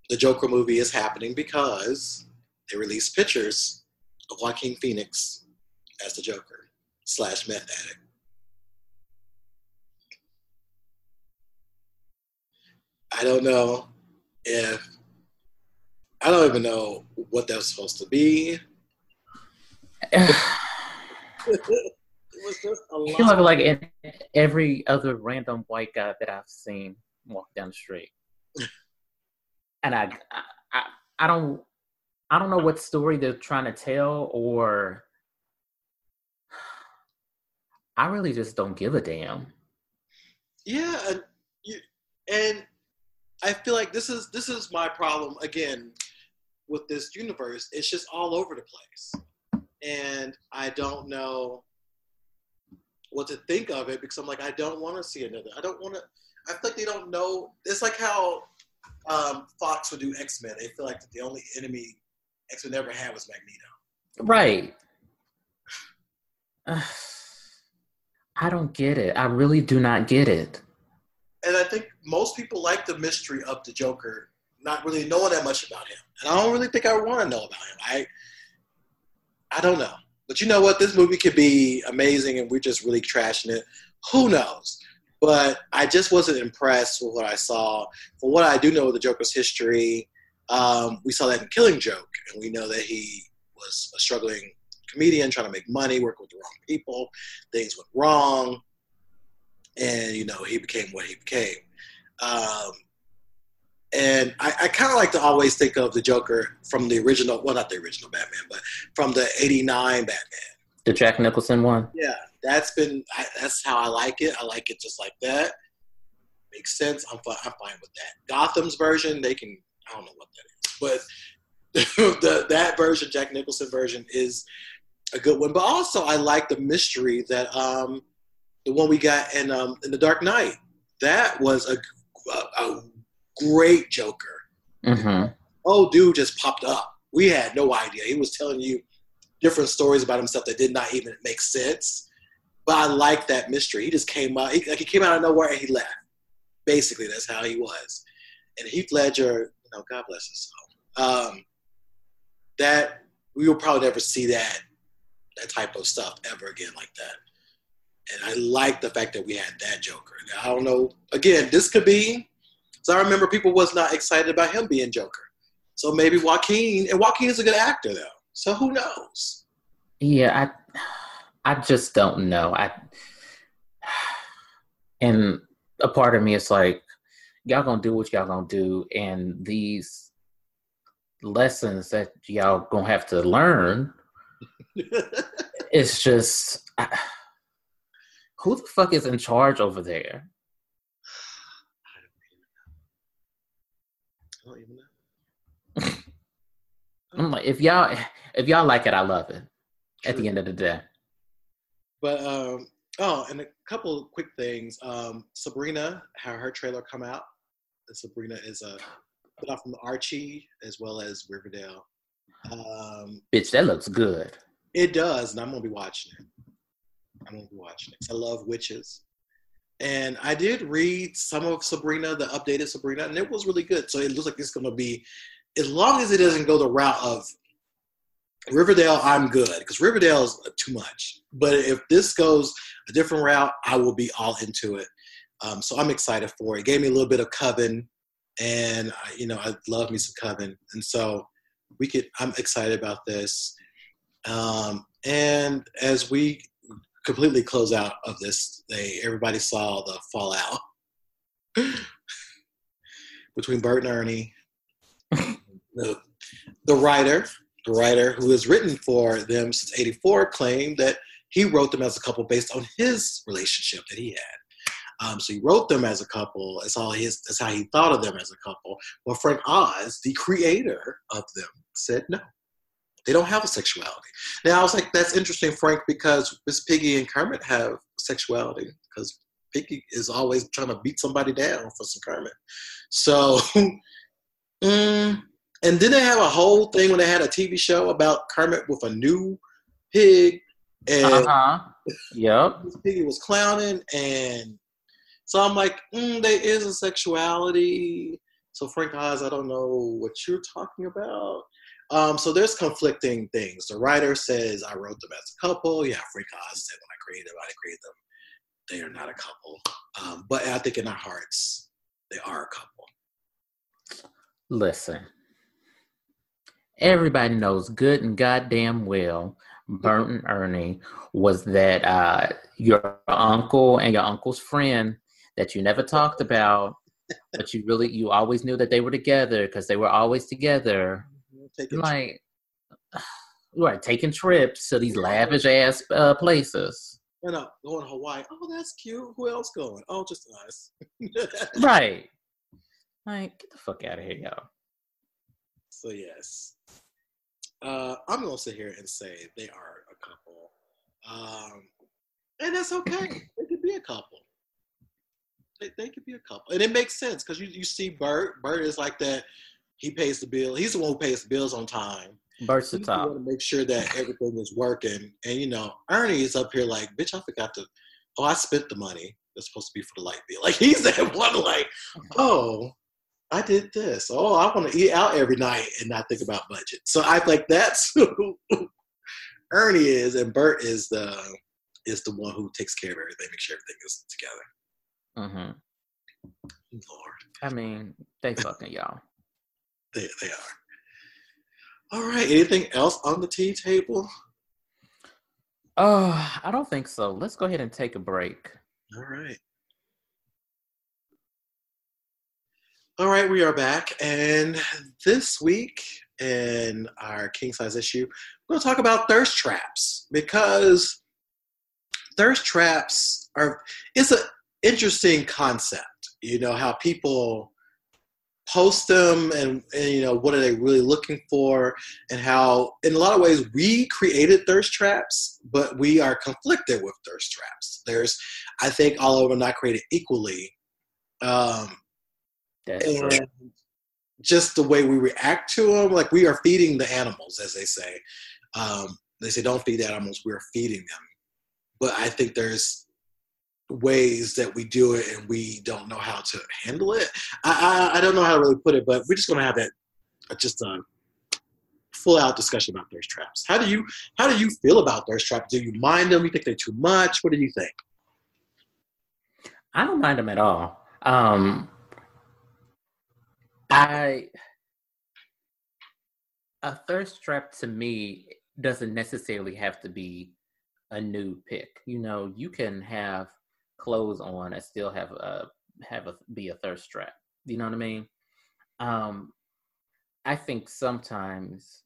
the Joker movie is happening because they released pictures of Joaquin Phoenix as the Joker slash meth addict. I don't know if I don't even know what that was supposed to be. it was just a lot. looked like in every other random white guy that I've seen walk down the street. and I, I, I, I don't, I don't know what story they're trying to tell, or I really just don't give a damn. Yeah, and, you, and I feel like this is this is my problem again with this universe. It's just all over the place, and I don't know what to think of it because I'm like I don't want to see another. I don't want to. I feel like they don't know. It's like how um, Fox would do X Men. They feel like the only enemy X Men ever had was Magneto. Right. I don't get it. I really do not get it. and I think most people like the mystery of the Joker, not really knowing that much about him. And I don't really think I want to know about him. I I don't know. But you know what? This movie could be amazing and we're just really trashing it. Who knows? But I just wasn't impressed with what I saw. For what I do know of the Joker's history, um, we saw that in Killing Joke, and we know that he was a struggling comedian trying to make money, working with the wrong people. Things went wrong and you know he became what he became. Um, and I, I kind of like to always think of the Joker from the original, well, not the original Batman, but from the '89 Batman. The Jack Nicholson one. Yeah, that's been I, that's how I like it. I like it just like that. Makes sense. I'm fine. I'm fine with that. Gotham's version, they can. I don't know what that is, but the that version, Jack Nicholson version, is a good one. But also, I like the mystery that um, the one we got in um, in the Dark Knight. That was a, a, a great Joker. Mm-hmm. Oh, dude just popped up. We had no idea. He was telling you different stories about himself that did not even make sense. But I like that mystery. He just came out. He, like he came out of nowhere and he left. Basically, that's how he was. And Heath Ledger, you know, God bless his soul. Um, that we will probably never see that that type of stuff ever again like that. And I like the fact that we had that Joker. Now, I don't know. Again, this could be. So I remember people was not excited about him being Joker. So maybe Joaquin, and Joaquin is a good actor though. So who knows? Yeah, I, I just don't know. I, and a part of me is like, y'all gonna do what y'all gonna do, and these lessons that y'all gonna have to learn. it's just I, who the fuck is in charge over there? I don't even know. I'm like, if y'all if y'all like it, I love it. At the end of the day. But um, oh, and a couple quick things. Um, Sabrina, how her trailer come out. And Sabrina is a put off from Archie as well as Riverdale. Um, Bitch, that looks good. it does, and I'm gonna be watching it. I'm gonna be watching it. I love witches, and I did read some of Sabrina, the updated Sabrina, and it was really good. So it looks like it's gonna be, as long as it doesn't go the route of Riverdale, I'm good because Riverdale is too much. But if this goes a different route, I will be all into it. Um, so I'm excited for it. it. Gave me a little bit of Coven, and I- you know I love me some Coven, and so we could. I'm excited about this. Um, and as we completely close out of this, they everybody saw the fallout between Bert and Ernie. the, the writer, the writer who has written for them since '84, claimed that he wrote them as a couple based on his relationship that he had. Um, so he wrote them as a couple. It's all his. That's how he thought of them as a couple. Well, Frank Oz, the creator of them, said no. They don't have a sexuality. Now I was like, that's interesting, Frank, because Miss Piggy and Kermit have sexuality because Piggy is always trying to beat somebody down for some Kermit. So, mm, and then they have a whole thing when they had a TV show about Kermit with a new pig, and Uh huh. Yep. Miss Piggy was clowning, and so I'm like, mm, there is a sexuality. So Frank Oz, I don't know what you're talking about. Um, so there's conflicting things. The writer says I wrote them as a couple. Yeah, Frank Oz said when I created them, I created them. They are not a couple. Um, but I think in our hearts, they are a couple. Listen. Everybody knows good and goddamn well Bert and Ernie was that uh, your uncle and your uncle's friend that you never talked about, but you really you always knew that they were together because they were always together. Taking Like, right, taking trips to these lavish ass uh, places. you know, going to Hawaii. Oh, that's cute. Who else going? Oh, just us. Right. Like, get the fuck out of here, y'all. So yes, uh, I'm gonna sit here and say they are a couple, um, and that's okay. they could be a couple. They, they could be a couple, and it makes sense because you, you see Bert. Bert is like that. He pays the bill. He's the one who pays the bills on time. Burst the top. want to make sure that everything is working. And you know, Ernie is up here like, bitch, I forgot to. Oh, I spent the money that's supposed to be for the light bill. Like he's that one. Like, oh, I did this. Oh, I want to eat out every night and not think about budget. So I like that's who Ernie is, and Bert is the is the one who takes care of everything, make sure everything is together. hmm Lord, I mean, they fucking y'all. they they are. All right. Anything else on the tea table? Oh, I don't think so. Let's go ahead and take a break. All right. All right, we are back. And this week in our king size issue, we're going to talk about thirst traps because thirst traps are, it's an interesting concept. You know, how people post them and, and, you know, what are they really looking for and how, in a lot of ways, we created thirst traps, but we are conflicted with thirst traps. There's I think all of them not created equally. Um, That's true. and just the way we react to them, like we are feeding the animals, as they say. Um, they say don't feed the animals, we're feeding them. But I think there's ways that we do it and we don't know how to handle it. I, I, I don't know how to really put it, but we're just going to have that uh, just a full out discussion about thirst traps. How do you how do you feel about thirst traps? Do you mind them? You think they're too much? What do you think? I don't mind them at all. Um, I a thirst trap to me doesn't necessarily have to be a new pick. You know, you can have clothes on and still have a have a be a thirst trap. You know what I mean? Um, I think sometimes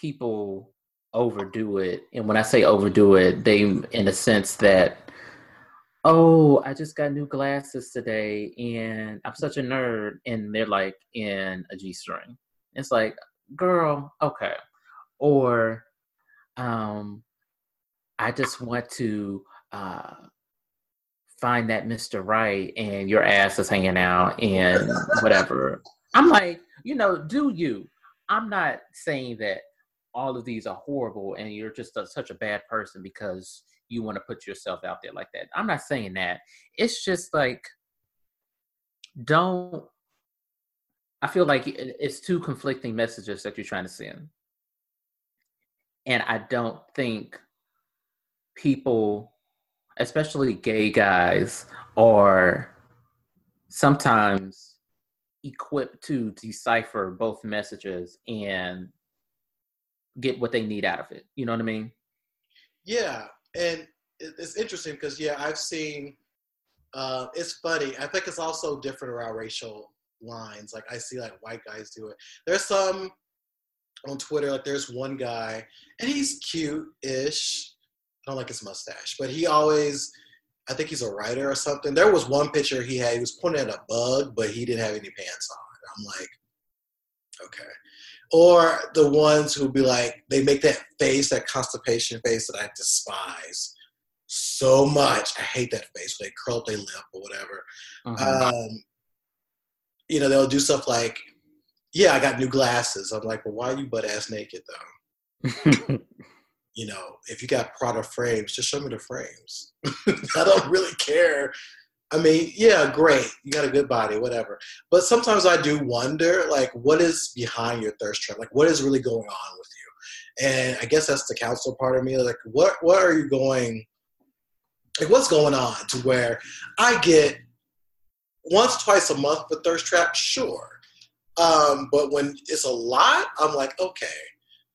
people overdo it. And when I say overdo it, they in the sense that, oh, I just got new glasses today and I'm such a nerd. And they're like in a G string. It's like, girl, okay. Or um I just want to uh find that Mr. Right and your ass is hanging out and whatever. I'm like, you know, do you? I'm not saying that all of these are horrible and you're just a, such a bad person because you want to put yourself out there like that. I'm not saying that. It's just like, don't. I feel like it's two conflicting messages that you're trying to send. And I don't think people, especially gay guys, are sometimes equipped to decipher both messages and get what they need out of it. You know what I mean? Yeah, and it's interesting because yeah, I've seen. Uh, it's funny. I think it's also different around racial lines. Like I see like white guys do it. There's some on Twitter. Like there's one guy, and he's cute-ish. I don't like his mustache, but he always. I think he's a writer or something. There was one picture he had. He was pointing at a bug, but he didn't have any pants on. I'm like, okay or the ones who be like they make that face that constipation face that i despise so much. I hate that face they curl up their lip or whatever. Mm-hmm. um, you know they'll do stuff like yeah i got new glasses. I'm like well why are you butt ass naked though? You know if you got prada frames just show me the frames. I don't really care I mean, yeah, great. You got a good body, whatever. But sometimes I do wonder, like, what is behind your thirst trap? Like, what is really going on with you? And I guess that's the counselor part of me. Like, what what are you going? Like, what's going on to where I get once, twice a month for thirst trap? Sure. Um, but when it's a lot, I'm like, okay.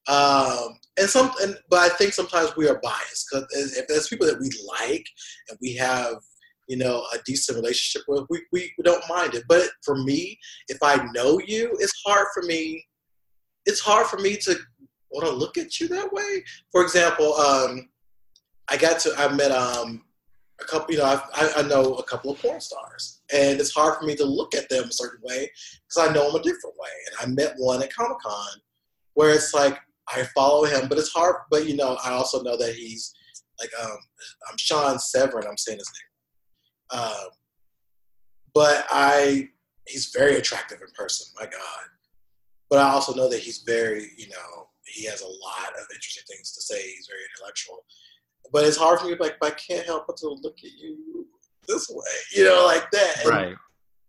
Um, and some, and, but I think sometimes we are biased because if there's people that we like and we have you know, a decent relationship with, we, we, we don't mind it. But for me, if I know you, it's hard for me. It's hard for me to want to look at you that way. For example, um, I got to I met um, a couple. You know, I, I know a couple of porn stars, and it's hard for me to look at them a certain way because I know them a different way. And I met one at Comic Con where it's like I follow him, but it's hard. But you know, I also know that he's like um, I'm Sean Severin. I'm saying his name um, but I, he's very attractive in person. My God. But I also know that he's very, you know, he has a lot of interesting things to say. He's very intellectual. But it's hard for me, like, I can't help but to look at you this way, you know, like that. And, right.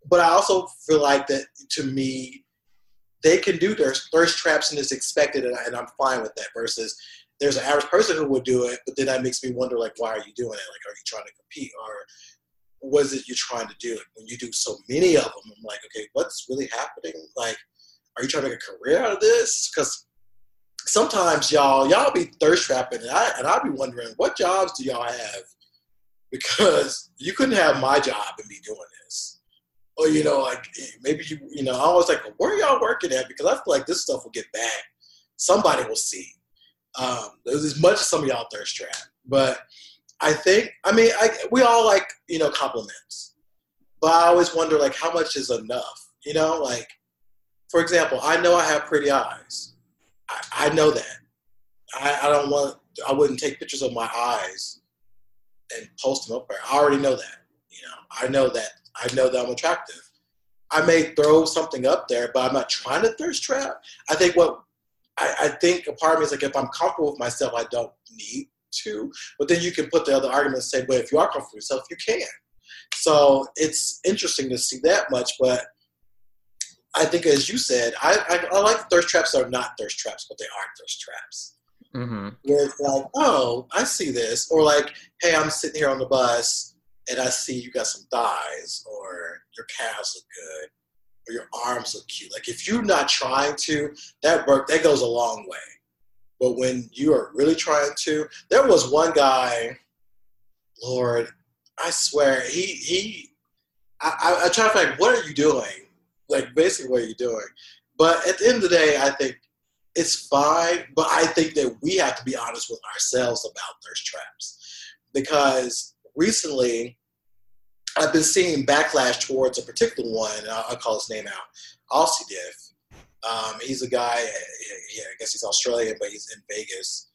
But I also feel like that to me, they can do their thirst traps and it's expected, and, I, and I'm fine with that. Versus, there's an average person who would do it, but then that makes me wonder, like, why are you doing it? Like, are you trying to compete, or what is it you're trying to do? When you do so many of them, I'm like, okay, what's really happening? Like, are you trying to make a career out of this? Because sometimes y'all y'all be thirst trapping, and I and I'll be wondering what jobs do y'all have? Because you couldn't have my job and be doing this, or you know, like maybe you you know, I was like, where y'all working at? Because I feel like this stuff will get back. Somebody will see. Um, as much as some of y'all thirst trap, but I think, I mean, I, we all like, you know, compliments. But I always wonder, like, how much is enough? You know, like, for example, I know I have pretty eyes. I, I know that. I, I don't want, I wouldn't take pictures of my eyes and post them up there. I already know that. You know, I know that. I know that I'm attractive. I may throw something up there, but I'm not trying to thirst trap. I think what I, I think a part of me is like if I'm comfortable with myself, I don't need to. But then you can put the other argument and say, well, if you are comfortable with yourself, you can. So it's interesting to see that much. But I think, as you said, I, I, I like thirst traps that are not thirst traps, but they are thirst traps. Mm-hmm. Where it's like, oh, I see this. Or like, hey, I'm sitting here on the bus and I see you got some thighs or your calves look good or your arms look cute. Like if you're not trying to, that work that goes a long way. But when you are really trying to, there was one guy, Lord, I swear, he he I, I, I try to find what are you doing? Like basically, what are you doing? But at the end of the day, I think it's fine. But I think that we have to be honest with ourselves about thirst traps because recently I've been seeing backlash towards a particular one. I'll, I'll call his name out, Aussie Diff. Um, he's a guy. Yeah, I guess he's Australian, but he's in Vegas,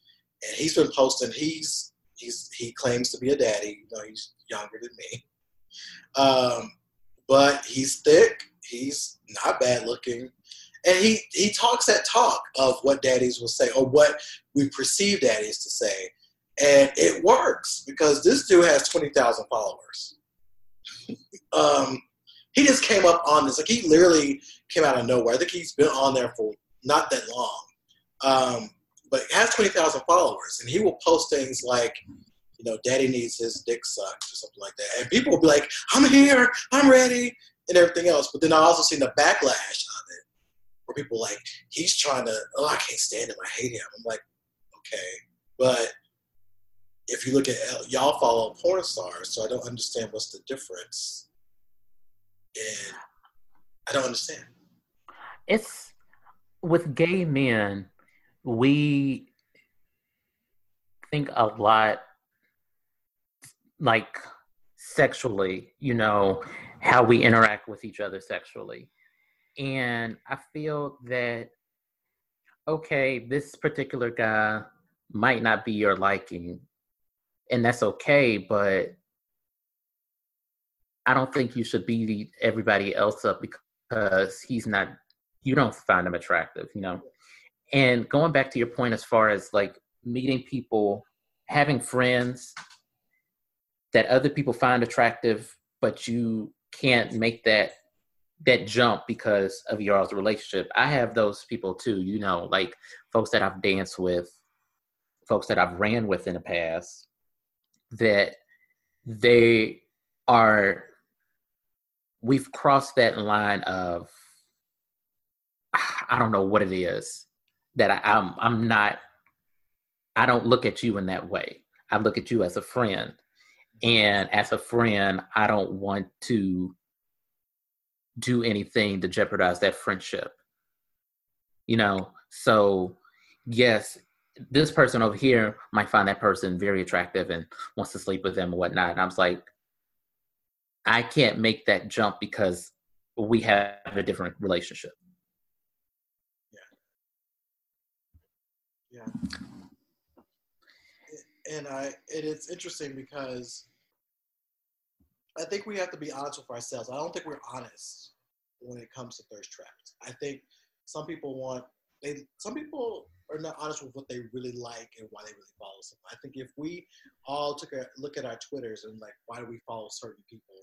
and he's been posting. He's he's he claims to be a daddy. You know, he's younger than me, um, but he's thick. He's not bad looking, and he he talks that talk of what daddies will say or what we perceive daddies to say, and it works because this dude has twenty thousand followers. um, he just came up on this like he literally came out of nowhere. I think he's been on there for not that long, um, but has twenty thousand followers, and he will post things like, you know, "Daddy needs his dick sucked" or something like that, and people will be like, "I'm here, I'm ready," and everything else. But then I also seen the backlash of it, where people like, "He's trying to, oh, I can't stand him, I hate him." I'm like, okay, but if you look at y'all follow porn stars, so I don't understand what's the difference. And I don't understand. It's with gay men, we think a lot like sexually, you know, how we interact with each other sexually. And I feel that, okay, this particular guy might not be your liking, and that's okay, but I don't think you should beat everybody else up because he's not, you don't find him attractive, you know? And going back to your point as far as like meeting people, having friends that other people find attractive, but you can't make that that jump because of your relationship. I have those people too, you know, like folks that I've danced with, folks that I've ran with in the past, that they are we've crossed that line of I don't know what it is that I, I'm I'm not I don't look at you in that way. I look at you as a friend. And as a friend, I don't want to do anything to jeopardize that friendship. You know, so yes, this person over here might find that person very attractive and wants to sleep with them and whatnot. And I was like, I can't make that jump because we have a different relationship. Yeah. Yeah. And I, and it's interesting because I think we have to be honest with ourselves. I don't think we're honest when it comes to thirst traps. I think some people want they some people are not honest with what they really like and why they really follow someone. I think if we all took a look at our Twitters and like why do we follow certain people,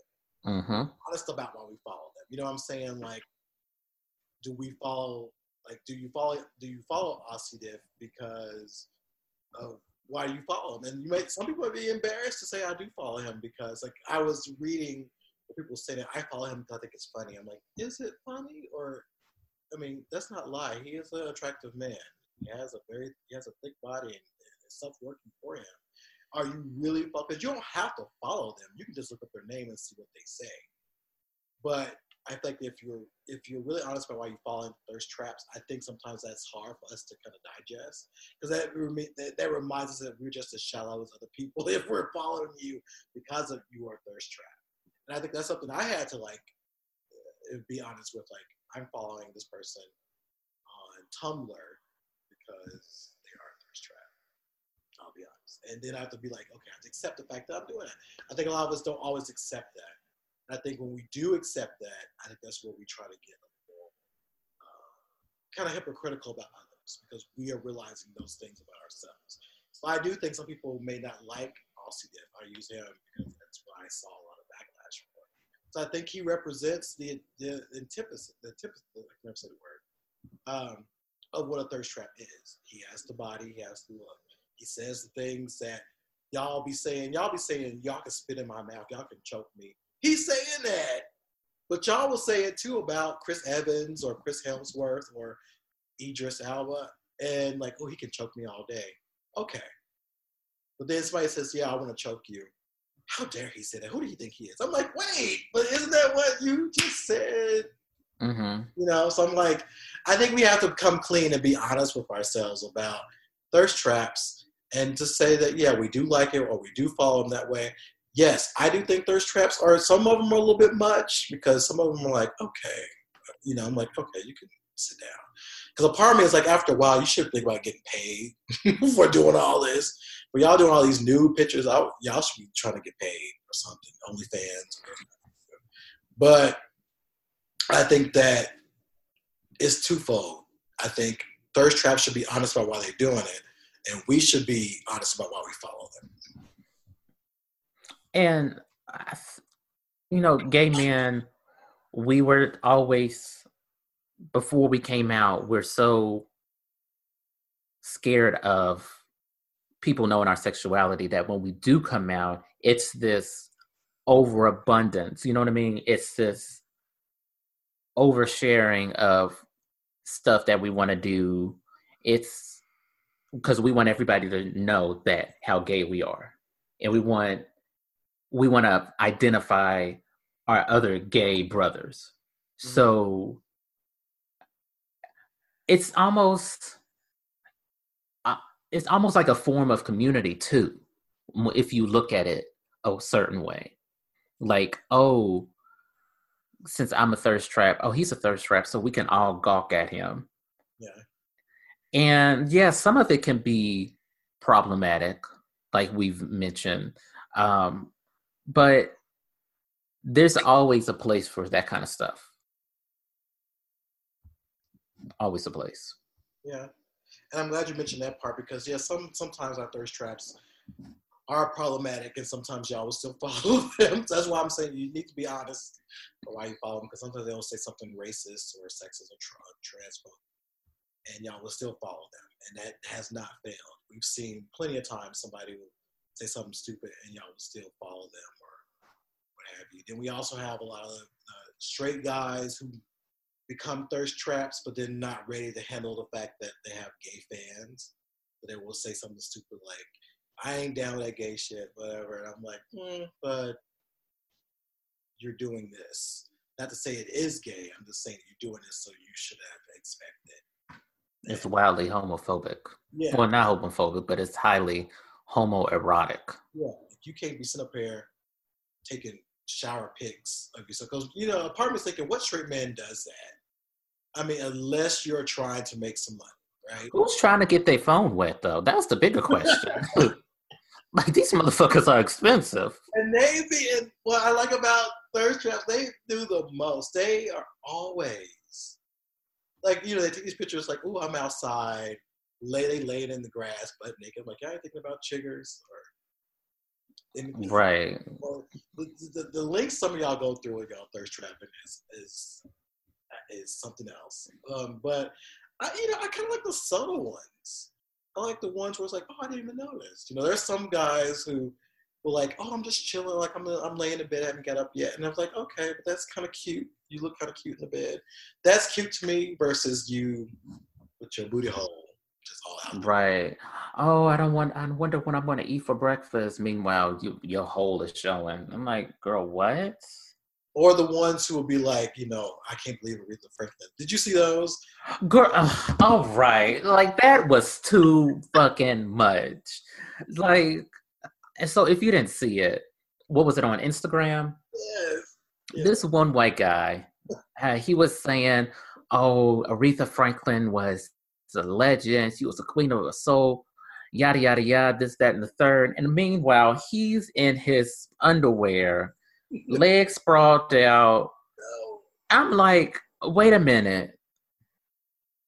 mm-hmm. honest about why we follow them. You know what I'm saying? Like, do we follow? Like, do you follow? Do you follow Aussie Diff because of why you follow him? And you might some people would be embarrassed to say I do follow him because like I was reading people say that I follow him because I think it's funny. I'm like, is it funny or I mean, that's not lie. He is an attractive man. He has a very he has a thick body and, and stuff working for him. Are you really because you don't have to follow them. You can just look up their name and see what they say. But I think if you're if you're really honest about why you fall into thirst traps, I think sometimes that's hard for us to kind of digest because that, that that reminds us that we're just as shallow as other people if we're following you because of your thirst trap. And I think that's something I had to like uh, be honest with. Like I'm following this person on Tumblr because they are a thirst trap. And then I have to be like, okay, I have to accept the fact that I'm doing it. I think a lot of us don't always accept that. And I think when we do accept that, I think that's where we try to get a little uh, kind of hypocritical about others because we are realizing those things about ourselves. So I do think some people may not like Aussie Diff. I use him because that's what I saw a lot of backlash for. So I think he represents the the antithesis, the antithesis, I can never say the word, um, of what a thirst trap is. He has the body, he has the look. He says the things that y'all be saying. Y'all be saying y'all can spit in my mouth, y'all can choke me. He's saying that, but y'all will say it too about Chris Evans or Chris Hemsworth or Idris Elba, and like, oh, he can choke me all day. Okay, but then somebody says, yeah, I want to choke you. how dare he say that? Who do you think he is? I'm like, wait, but isn't that what you just said? Mm-hmm. You know, so I'm like, I think we have to come clean and be honest with ourselves about thirst traps and to say that, yeah, we do like it or we do follow them that way. Yes, I do think thirst traps are, some of them are a little bit much because some of them are like, okay, you know, I'm like, okay, you can sit down. Because a part of me is like, after a while, you should think about getting paid for doing all this. But y'all doing all these new pictures, I, y'all should be trying to get paid or something, OnlyFans. But I think that it's twofold. I think thirst traps should be honest about why they're doing it, and we should be honest about why we follow them. And you know, gay men, we were always before we came out, we're so scared of people knowing our sexuality that when we do come out, it's this overabundance. You know what I mean? It's this oversharing of stuff that we want to do. It's because we want everybody to know that how gay we are, and we want we want to identify our other gay brothers. Mm-hmm. So it's almost uh, it's almost like a form of community too if you look at it a certain way like oh since I'm a thirst trap, oh, he's a thirst trap, so we can all gawk at him. Yeah. And yeah, some of it can be problematic, like we've mentioned. Um, but there's always a place for that kind of stuff. Always a place. Yeah. And I'm glad you mentioned that part because yeah, some sometimes our thirst traps are problematic, and sometimes y'all will still follow them. So that's why I'm saying you need to be honest why you follow them, because sometimes they'll say something racist or sexist or tra- transphobic, and y'all will still follow them, and that has not failed. We've seen plenty of times somebody will say something stupid, and y'all will still follow them or what have you. Then we also have a lot of uh, straight guys who become thirst traps, but they're not ready to handle the fact that they have gay fans. But they will say something stupid like, I ain't down with that gay shit, whatever. And I'm like, mm, but you're doing this. Not to say it is gay. I'm just saying you're doing this, so you should have expected. It's wildly homophobic. Yeah. Well, not homophobic, but it's highly homoerotic. Yeah. You can't be sitting up here taking shower pics of yourself. Because, you know, apartment's thinking, what straight man does that? I mean, unless you're trying to make some money, right? Who's trying to get their phone wet, though? That's the bigger question. Like these motherfuckers are expensive. And they be what I like about thirst traps, they do the most. They are always like, you know, they take these pictures like, oh, I'm outside. Lay they lay it in the grass, butt naked. I'm like, yeah, I thinking about chiggers or right. Well, the, the, the links some of y'all go through with y'all thirst trapping is is is something else. Um, but I, you know, I kind of like the subtle ones. I like the ones where it's like, oh, I didn't even notice. You know, there's some guys who were like, oh, I'm just chilling, like I'm I'm laying in bed, I haven't got up yet, and I was like, okay, but that's kind of cute. You look kind of cute in the bed. That's cute to me versus you with your booty hole just all out. Right. Oh, I don't want. I wonder when I'm going to eat for breakfast. Meanwhile, you, your hole is showing. I'm like, girl, what? or the ones who will be like, you know, I can't believe Aretha Franklin. Did you see those? Girl, uh, all right, like that was too fucking much. Like, and so if you didn't see it, what was it on Instagram? Yes. yes. This one white guy, uh, he was saying, "Oh, Aretha Franklin was a legend. She was a queen of the soul." Yada yada yada. This, that, and the third. And meanwhile, he's in his underwear legs sprawled out. I'm like, wait a minute.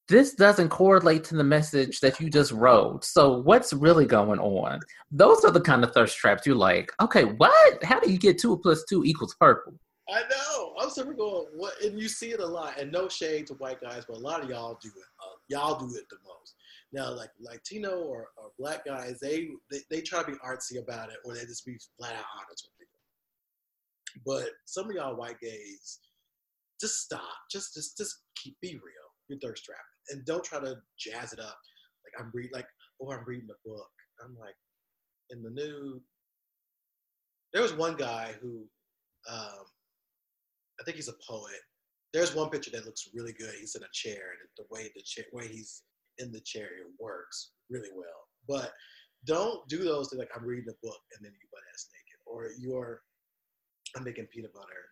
This doesn't correlate to the message that you just wrote. So what's really going on? Those are the kind of thirst traps you're like, okay, what? How do you get two plus two equals purple? I know. I'm super going, what? And you see it a lot. And no shade to white guys, but a lot of y'all do it. Uh, y'all do it the most. Now, like Latino or, or black guys, they, they they try to be artsy about it, or they just be flat out honest with people. but some of y'all white gays, just stop. Just just just keep be real. You're thirst trapping, and don't try to jazz it up. Like I'm reading, like oh I'm reading a book. I'm like in the nude. there was one guy who, um, I think he's a poet. There's one picture that looks really good. He's in a chair, and the way the chair, way he's in the chair, it works really well. But don't do those like I'm reading a book and then you butt ass naked, or you're I'm making peanut butter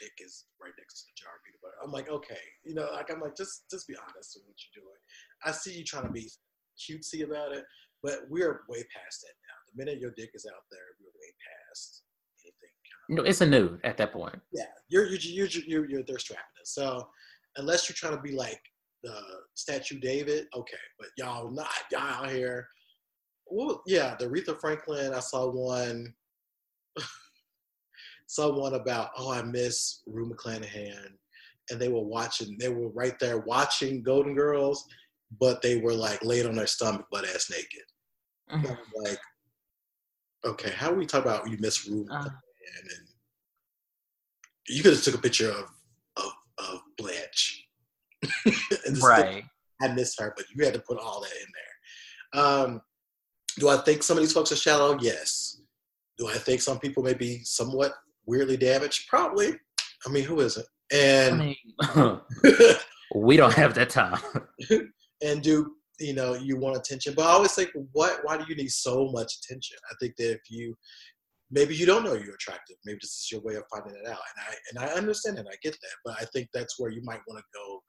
dick is right next to the jar of peanut butter. I'm like, okay, you know, like I'm like, just just be honest with what you're doing. I see you trying to be cutesy about it, but we're way past that now. The minute your dick is out there, we're way past anything. Kind of, no, it's a nude at that point. Yeah, you're you're you're you're, you're thirst trapping us. So unless you're trying to be like the statue David, okay, but y'all not y'all out here. Well, yeah, the Aretha Franklin. I saw one. someone about oh I miss Rue McClanahan, and they were watching. They were right there watching Golden Girls, but they were like laid on their stomach, butt ass naked. Mm-hmm. Like, okay, how do we talk about you miss Rue uh-huh. McClanahan and you could have took a picture of of, of Blanche right. I miss her, but you had to put all that in there. Um, do I think some of these folks are shallow? Yes. Do I think some people may be somewhat weirdly damaged? Probably. I mean, who isn't? And I mean, we don't have that time. and do you know you want attention? But I always think, what? Why do you need so much attention? I think that if you maybe you don't know you're attractive. Maybe this is your way of finding it out. And I and I understand and I get that. But I think that's where you might want to go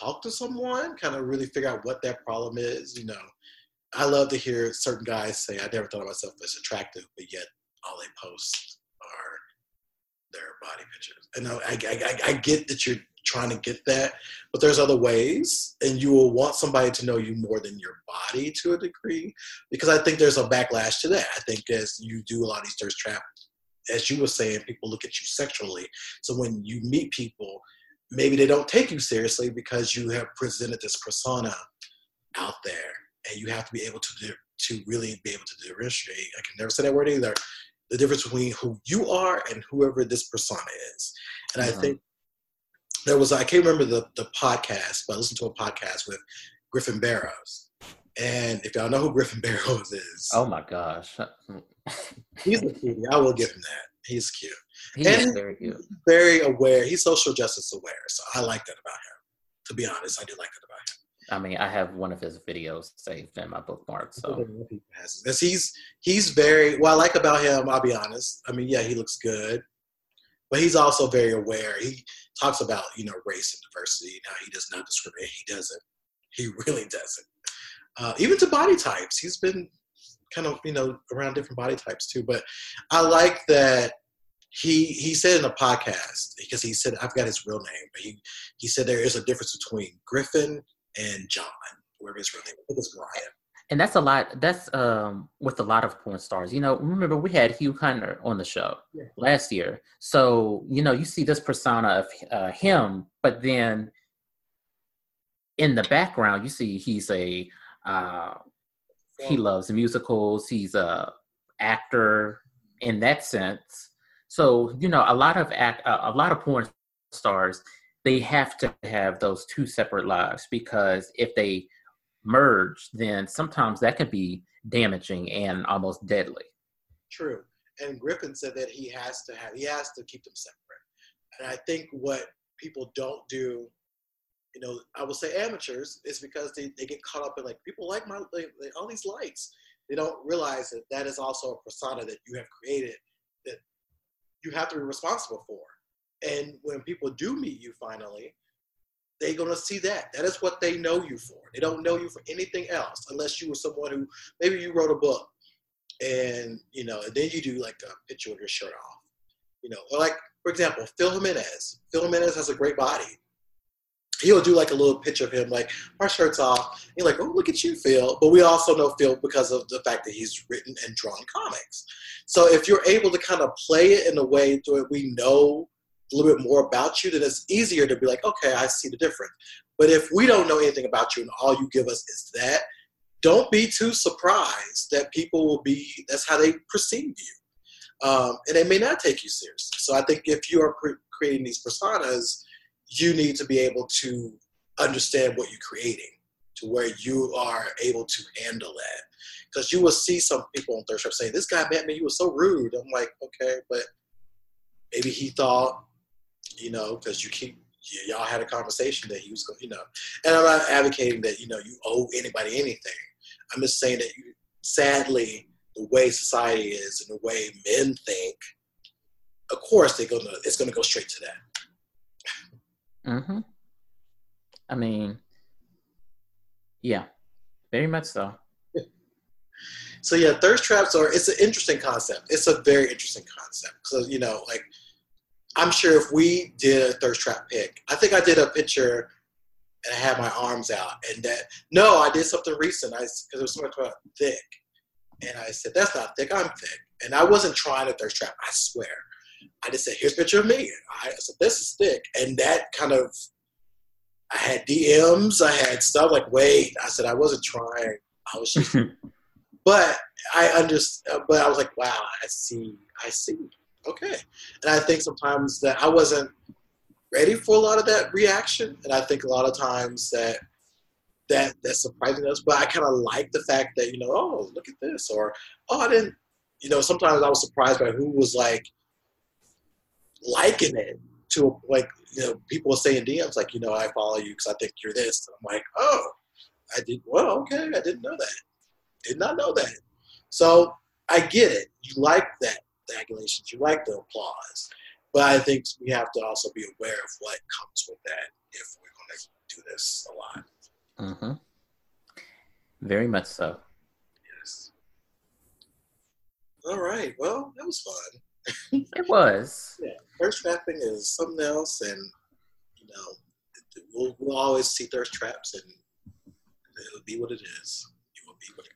talk to someone, kind of really figure out what that problem is. You know, I love to hear certain guys say, I never thought of myself as attractive, but yet all they post their body pictures. And I, I, I, I get that you're trying to get that, but there's other ways, and you will want somebody to know you more than your body to a degree, because I think there's a backlash to that. I think as you do a lot of these thirst trap, as you were saying, people look at you sexually. So when you meet people, maybe they don't take you seriously because you have presented this persona out there and you have to be able to do, to really be able to differentiate i can never say that word either the difference between who you are and whoever this persona is and mm-hmm. i think there was i can't remember the, the podcast but i listened to a podcast with griffin barrows and if y'all know who griffin barrows is oh my gosh he's a cutie i will give him that he's cute he and very cute. Very aware. He's social justice aware. So I like that about him. To be honest, I do like that about him. I mean, I have one of his videos saved in my bookmark. So because he's he's very what I like about him. I'll be honest. I mean, yeah, he looks good, but he's also very aware. He talks about you know race and diversity. Now he does not discriminate. He doesn't. He really doesn't. Uh, even to body types, he's been kind of you know around different body types too. But I like that he he said in a podcast because he said I've got his real name, but he he said there is a difference between Griffin and John, whoever his real name. I think it's Brian. And that's a lot. That's um with a lot of porn stars. You know, remember we had Hugh Hunter on the show yeah. last year. So you know, you see this persona of uh, him, but then in the background, you see he's a uh, he loves musicals. He's a actor in that sense so you know, a lot of act, a lot of porn stars, they have to have those two separate lives because if they merge, then sometimes that can be damaging and almost deadly. True. And Griffin said that he has to have he has to keep them separate. And I think what people don't do, you know, I will say amateurs, is because they, they get caught up in like people like my all these lights. They don't realize that that is also a persona that you have created that you have to be responsible for. And when people do meet you finally, they're going to see that. That is what they know you for. They don't know you for anything else unless you were someone who maybe you wrote a book and, you know, and then you do like a picture with your shirt off, you know, or like, for example, Phil Jimenez. Phil Jimenez has a great body he'll do like a little picture of him, like our shirt's off. You're like, oh, look at you, Phil. But we also know Phil because of the fact that he's written and drawn comics. So if you're able to kind of play it in a way where we know a little bit more about you, then it's easier to be like, okay, I see the difference. But if we don't know anything about you and all you give us is that, don't be too surprised that people will be, that's how they perceive you. Um, and they may not take you seriously. So I think if you are pre- creating these personas, you need to be able to understand what you're creating to where you are able to handle that. Because you will see some people on Thirst Trap saying, "This guy met me. He was so rude." I'm like, okay, but maybe he thought, you know, because you keep y'all had a conversation that he was, going, you know, and I'm not advocating that you know you owe anybody anything. I'm just saying that you, sadly, the way society is and the way men think, of course they're gonna it's gonna go straight to that. Mm-hmm. I mean, yeah, very much so. So yeah, thirst traps are it's an interesting concept. It's a very interesting concept. So you know, like I'm sure if we did a thirst trap pick, I think I did a picture and I had my arms out, and that no, I did something recent. I because it was something about thick, and I said that's not thick. I'm thick, and I wasn't trying to thirst trap. I swear. I just said, "Here's a picture of me." I said, "This is thick," and that kind of I had DMs. I had stuff like, "Wait," I said, "I wasn't trying. I was just." but I understand. But I was like, "Wow, I see. I see." Okay. And I think sometimes that I wasn't ready for a lot of that reaction, and I think a lot of times that that that's surprising us. But I kind of like the fact that you know, oh, look at this, or oh, I didn't. You know, sometimes I was surprised by who was like liking it to like you know people saying DMs like you know I follow you because I think you're this. And I'm like, oh, I did well. Okay, I didn't know that. Did not know that. So I get it. You like that the you like the applause. But I think we have to also be aware of what comes with that if we're going to do this a lot. Mm-hmm. Very much so. Yes. All right. Well, that was fun. it was. Yeah. Thirst trapping is something else, and you know, we'll, we'll always see thirst traps, and it'll be what it is. It will be what it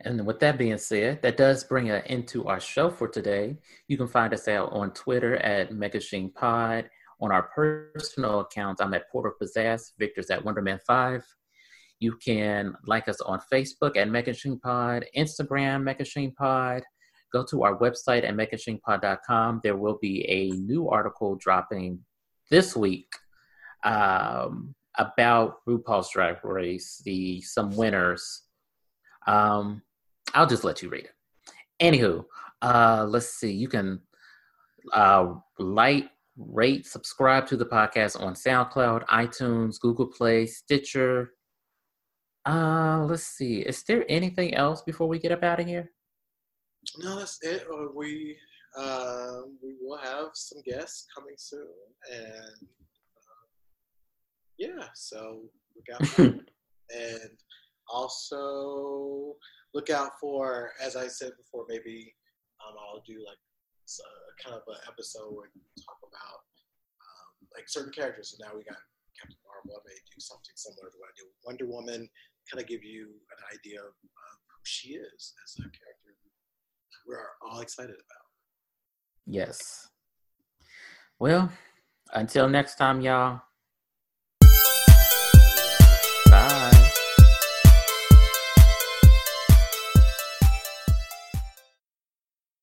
and with that being said, that does bring us into our show for today. You can find us out on Twitter at Megashine Pod. On our personal accounts, I'm at Porter Pizzazz, Victor's at Wonderman5. You can like us on Facebook at Megashine Pod, Instagram, Megashine Pod. Go to our website at megashinepod.com. There will be a new article dropping this week um, about RuPaul's Drag Race, the some winners. Um, I'll just let you read it. Anywho, uh, let's see. You can uh, like, rate, subscribe to the podcast on SoundCloud, iTunes, Google Play, Stitcher. Uh, let's see. Is there anything else before we get up out of here? No, that's it. Uh, we uh, we will have some guests coming soon, and uh, yeah, so we got and also look out for, as I said before, maybe um, I'll do like a, uh, kind of an episode where we talk about um, like certain characters. So now we got Captain Marvel. I may do something similar to what I do with Wonder Woman, kind of give you an idea of uh, who she is as a character we're all excited about. Yes. Well, until next time, y'all. Bye.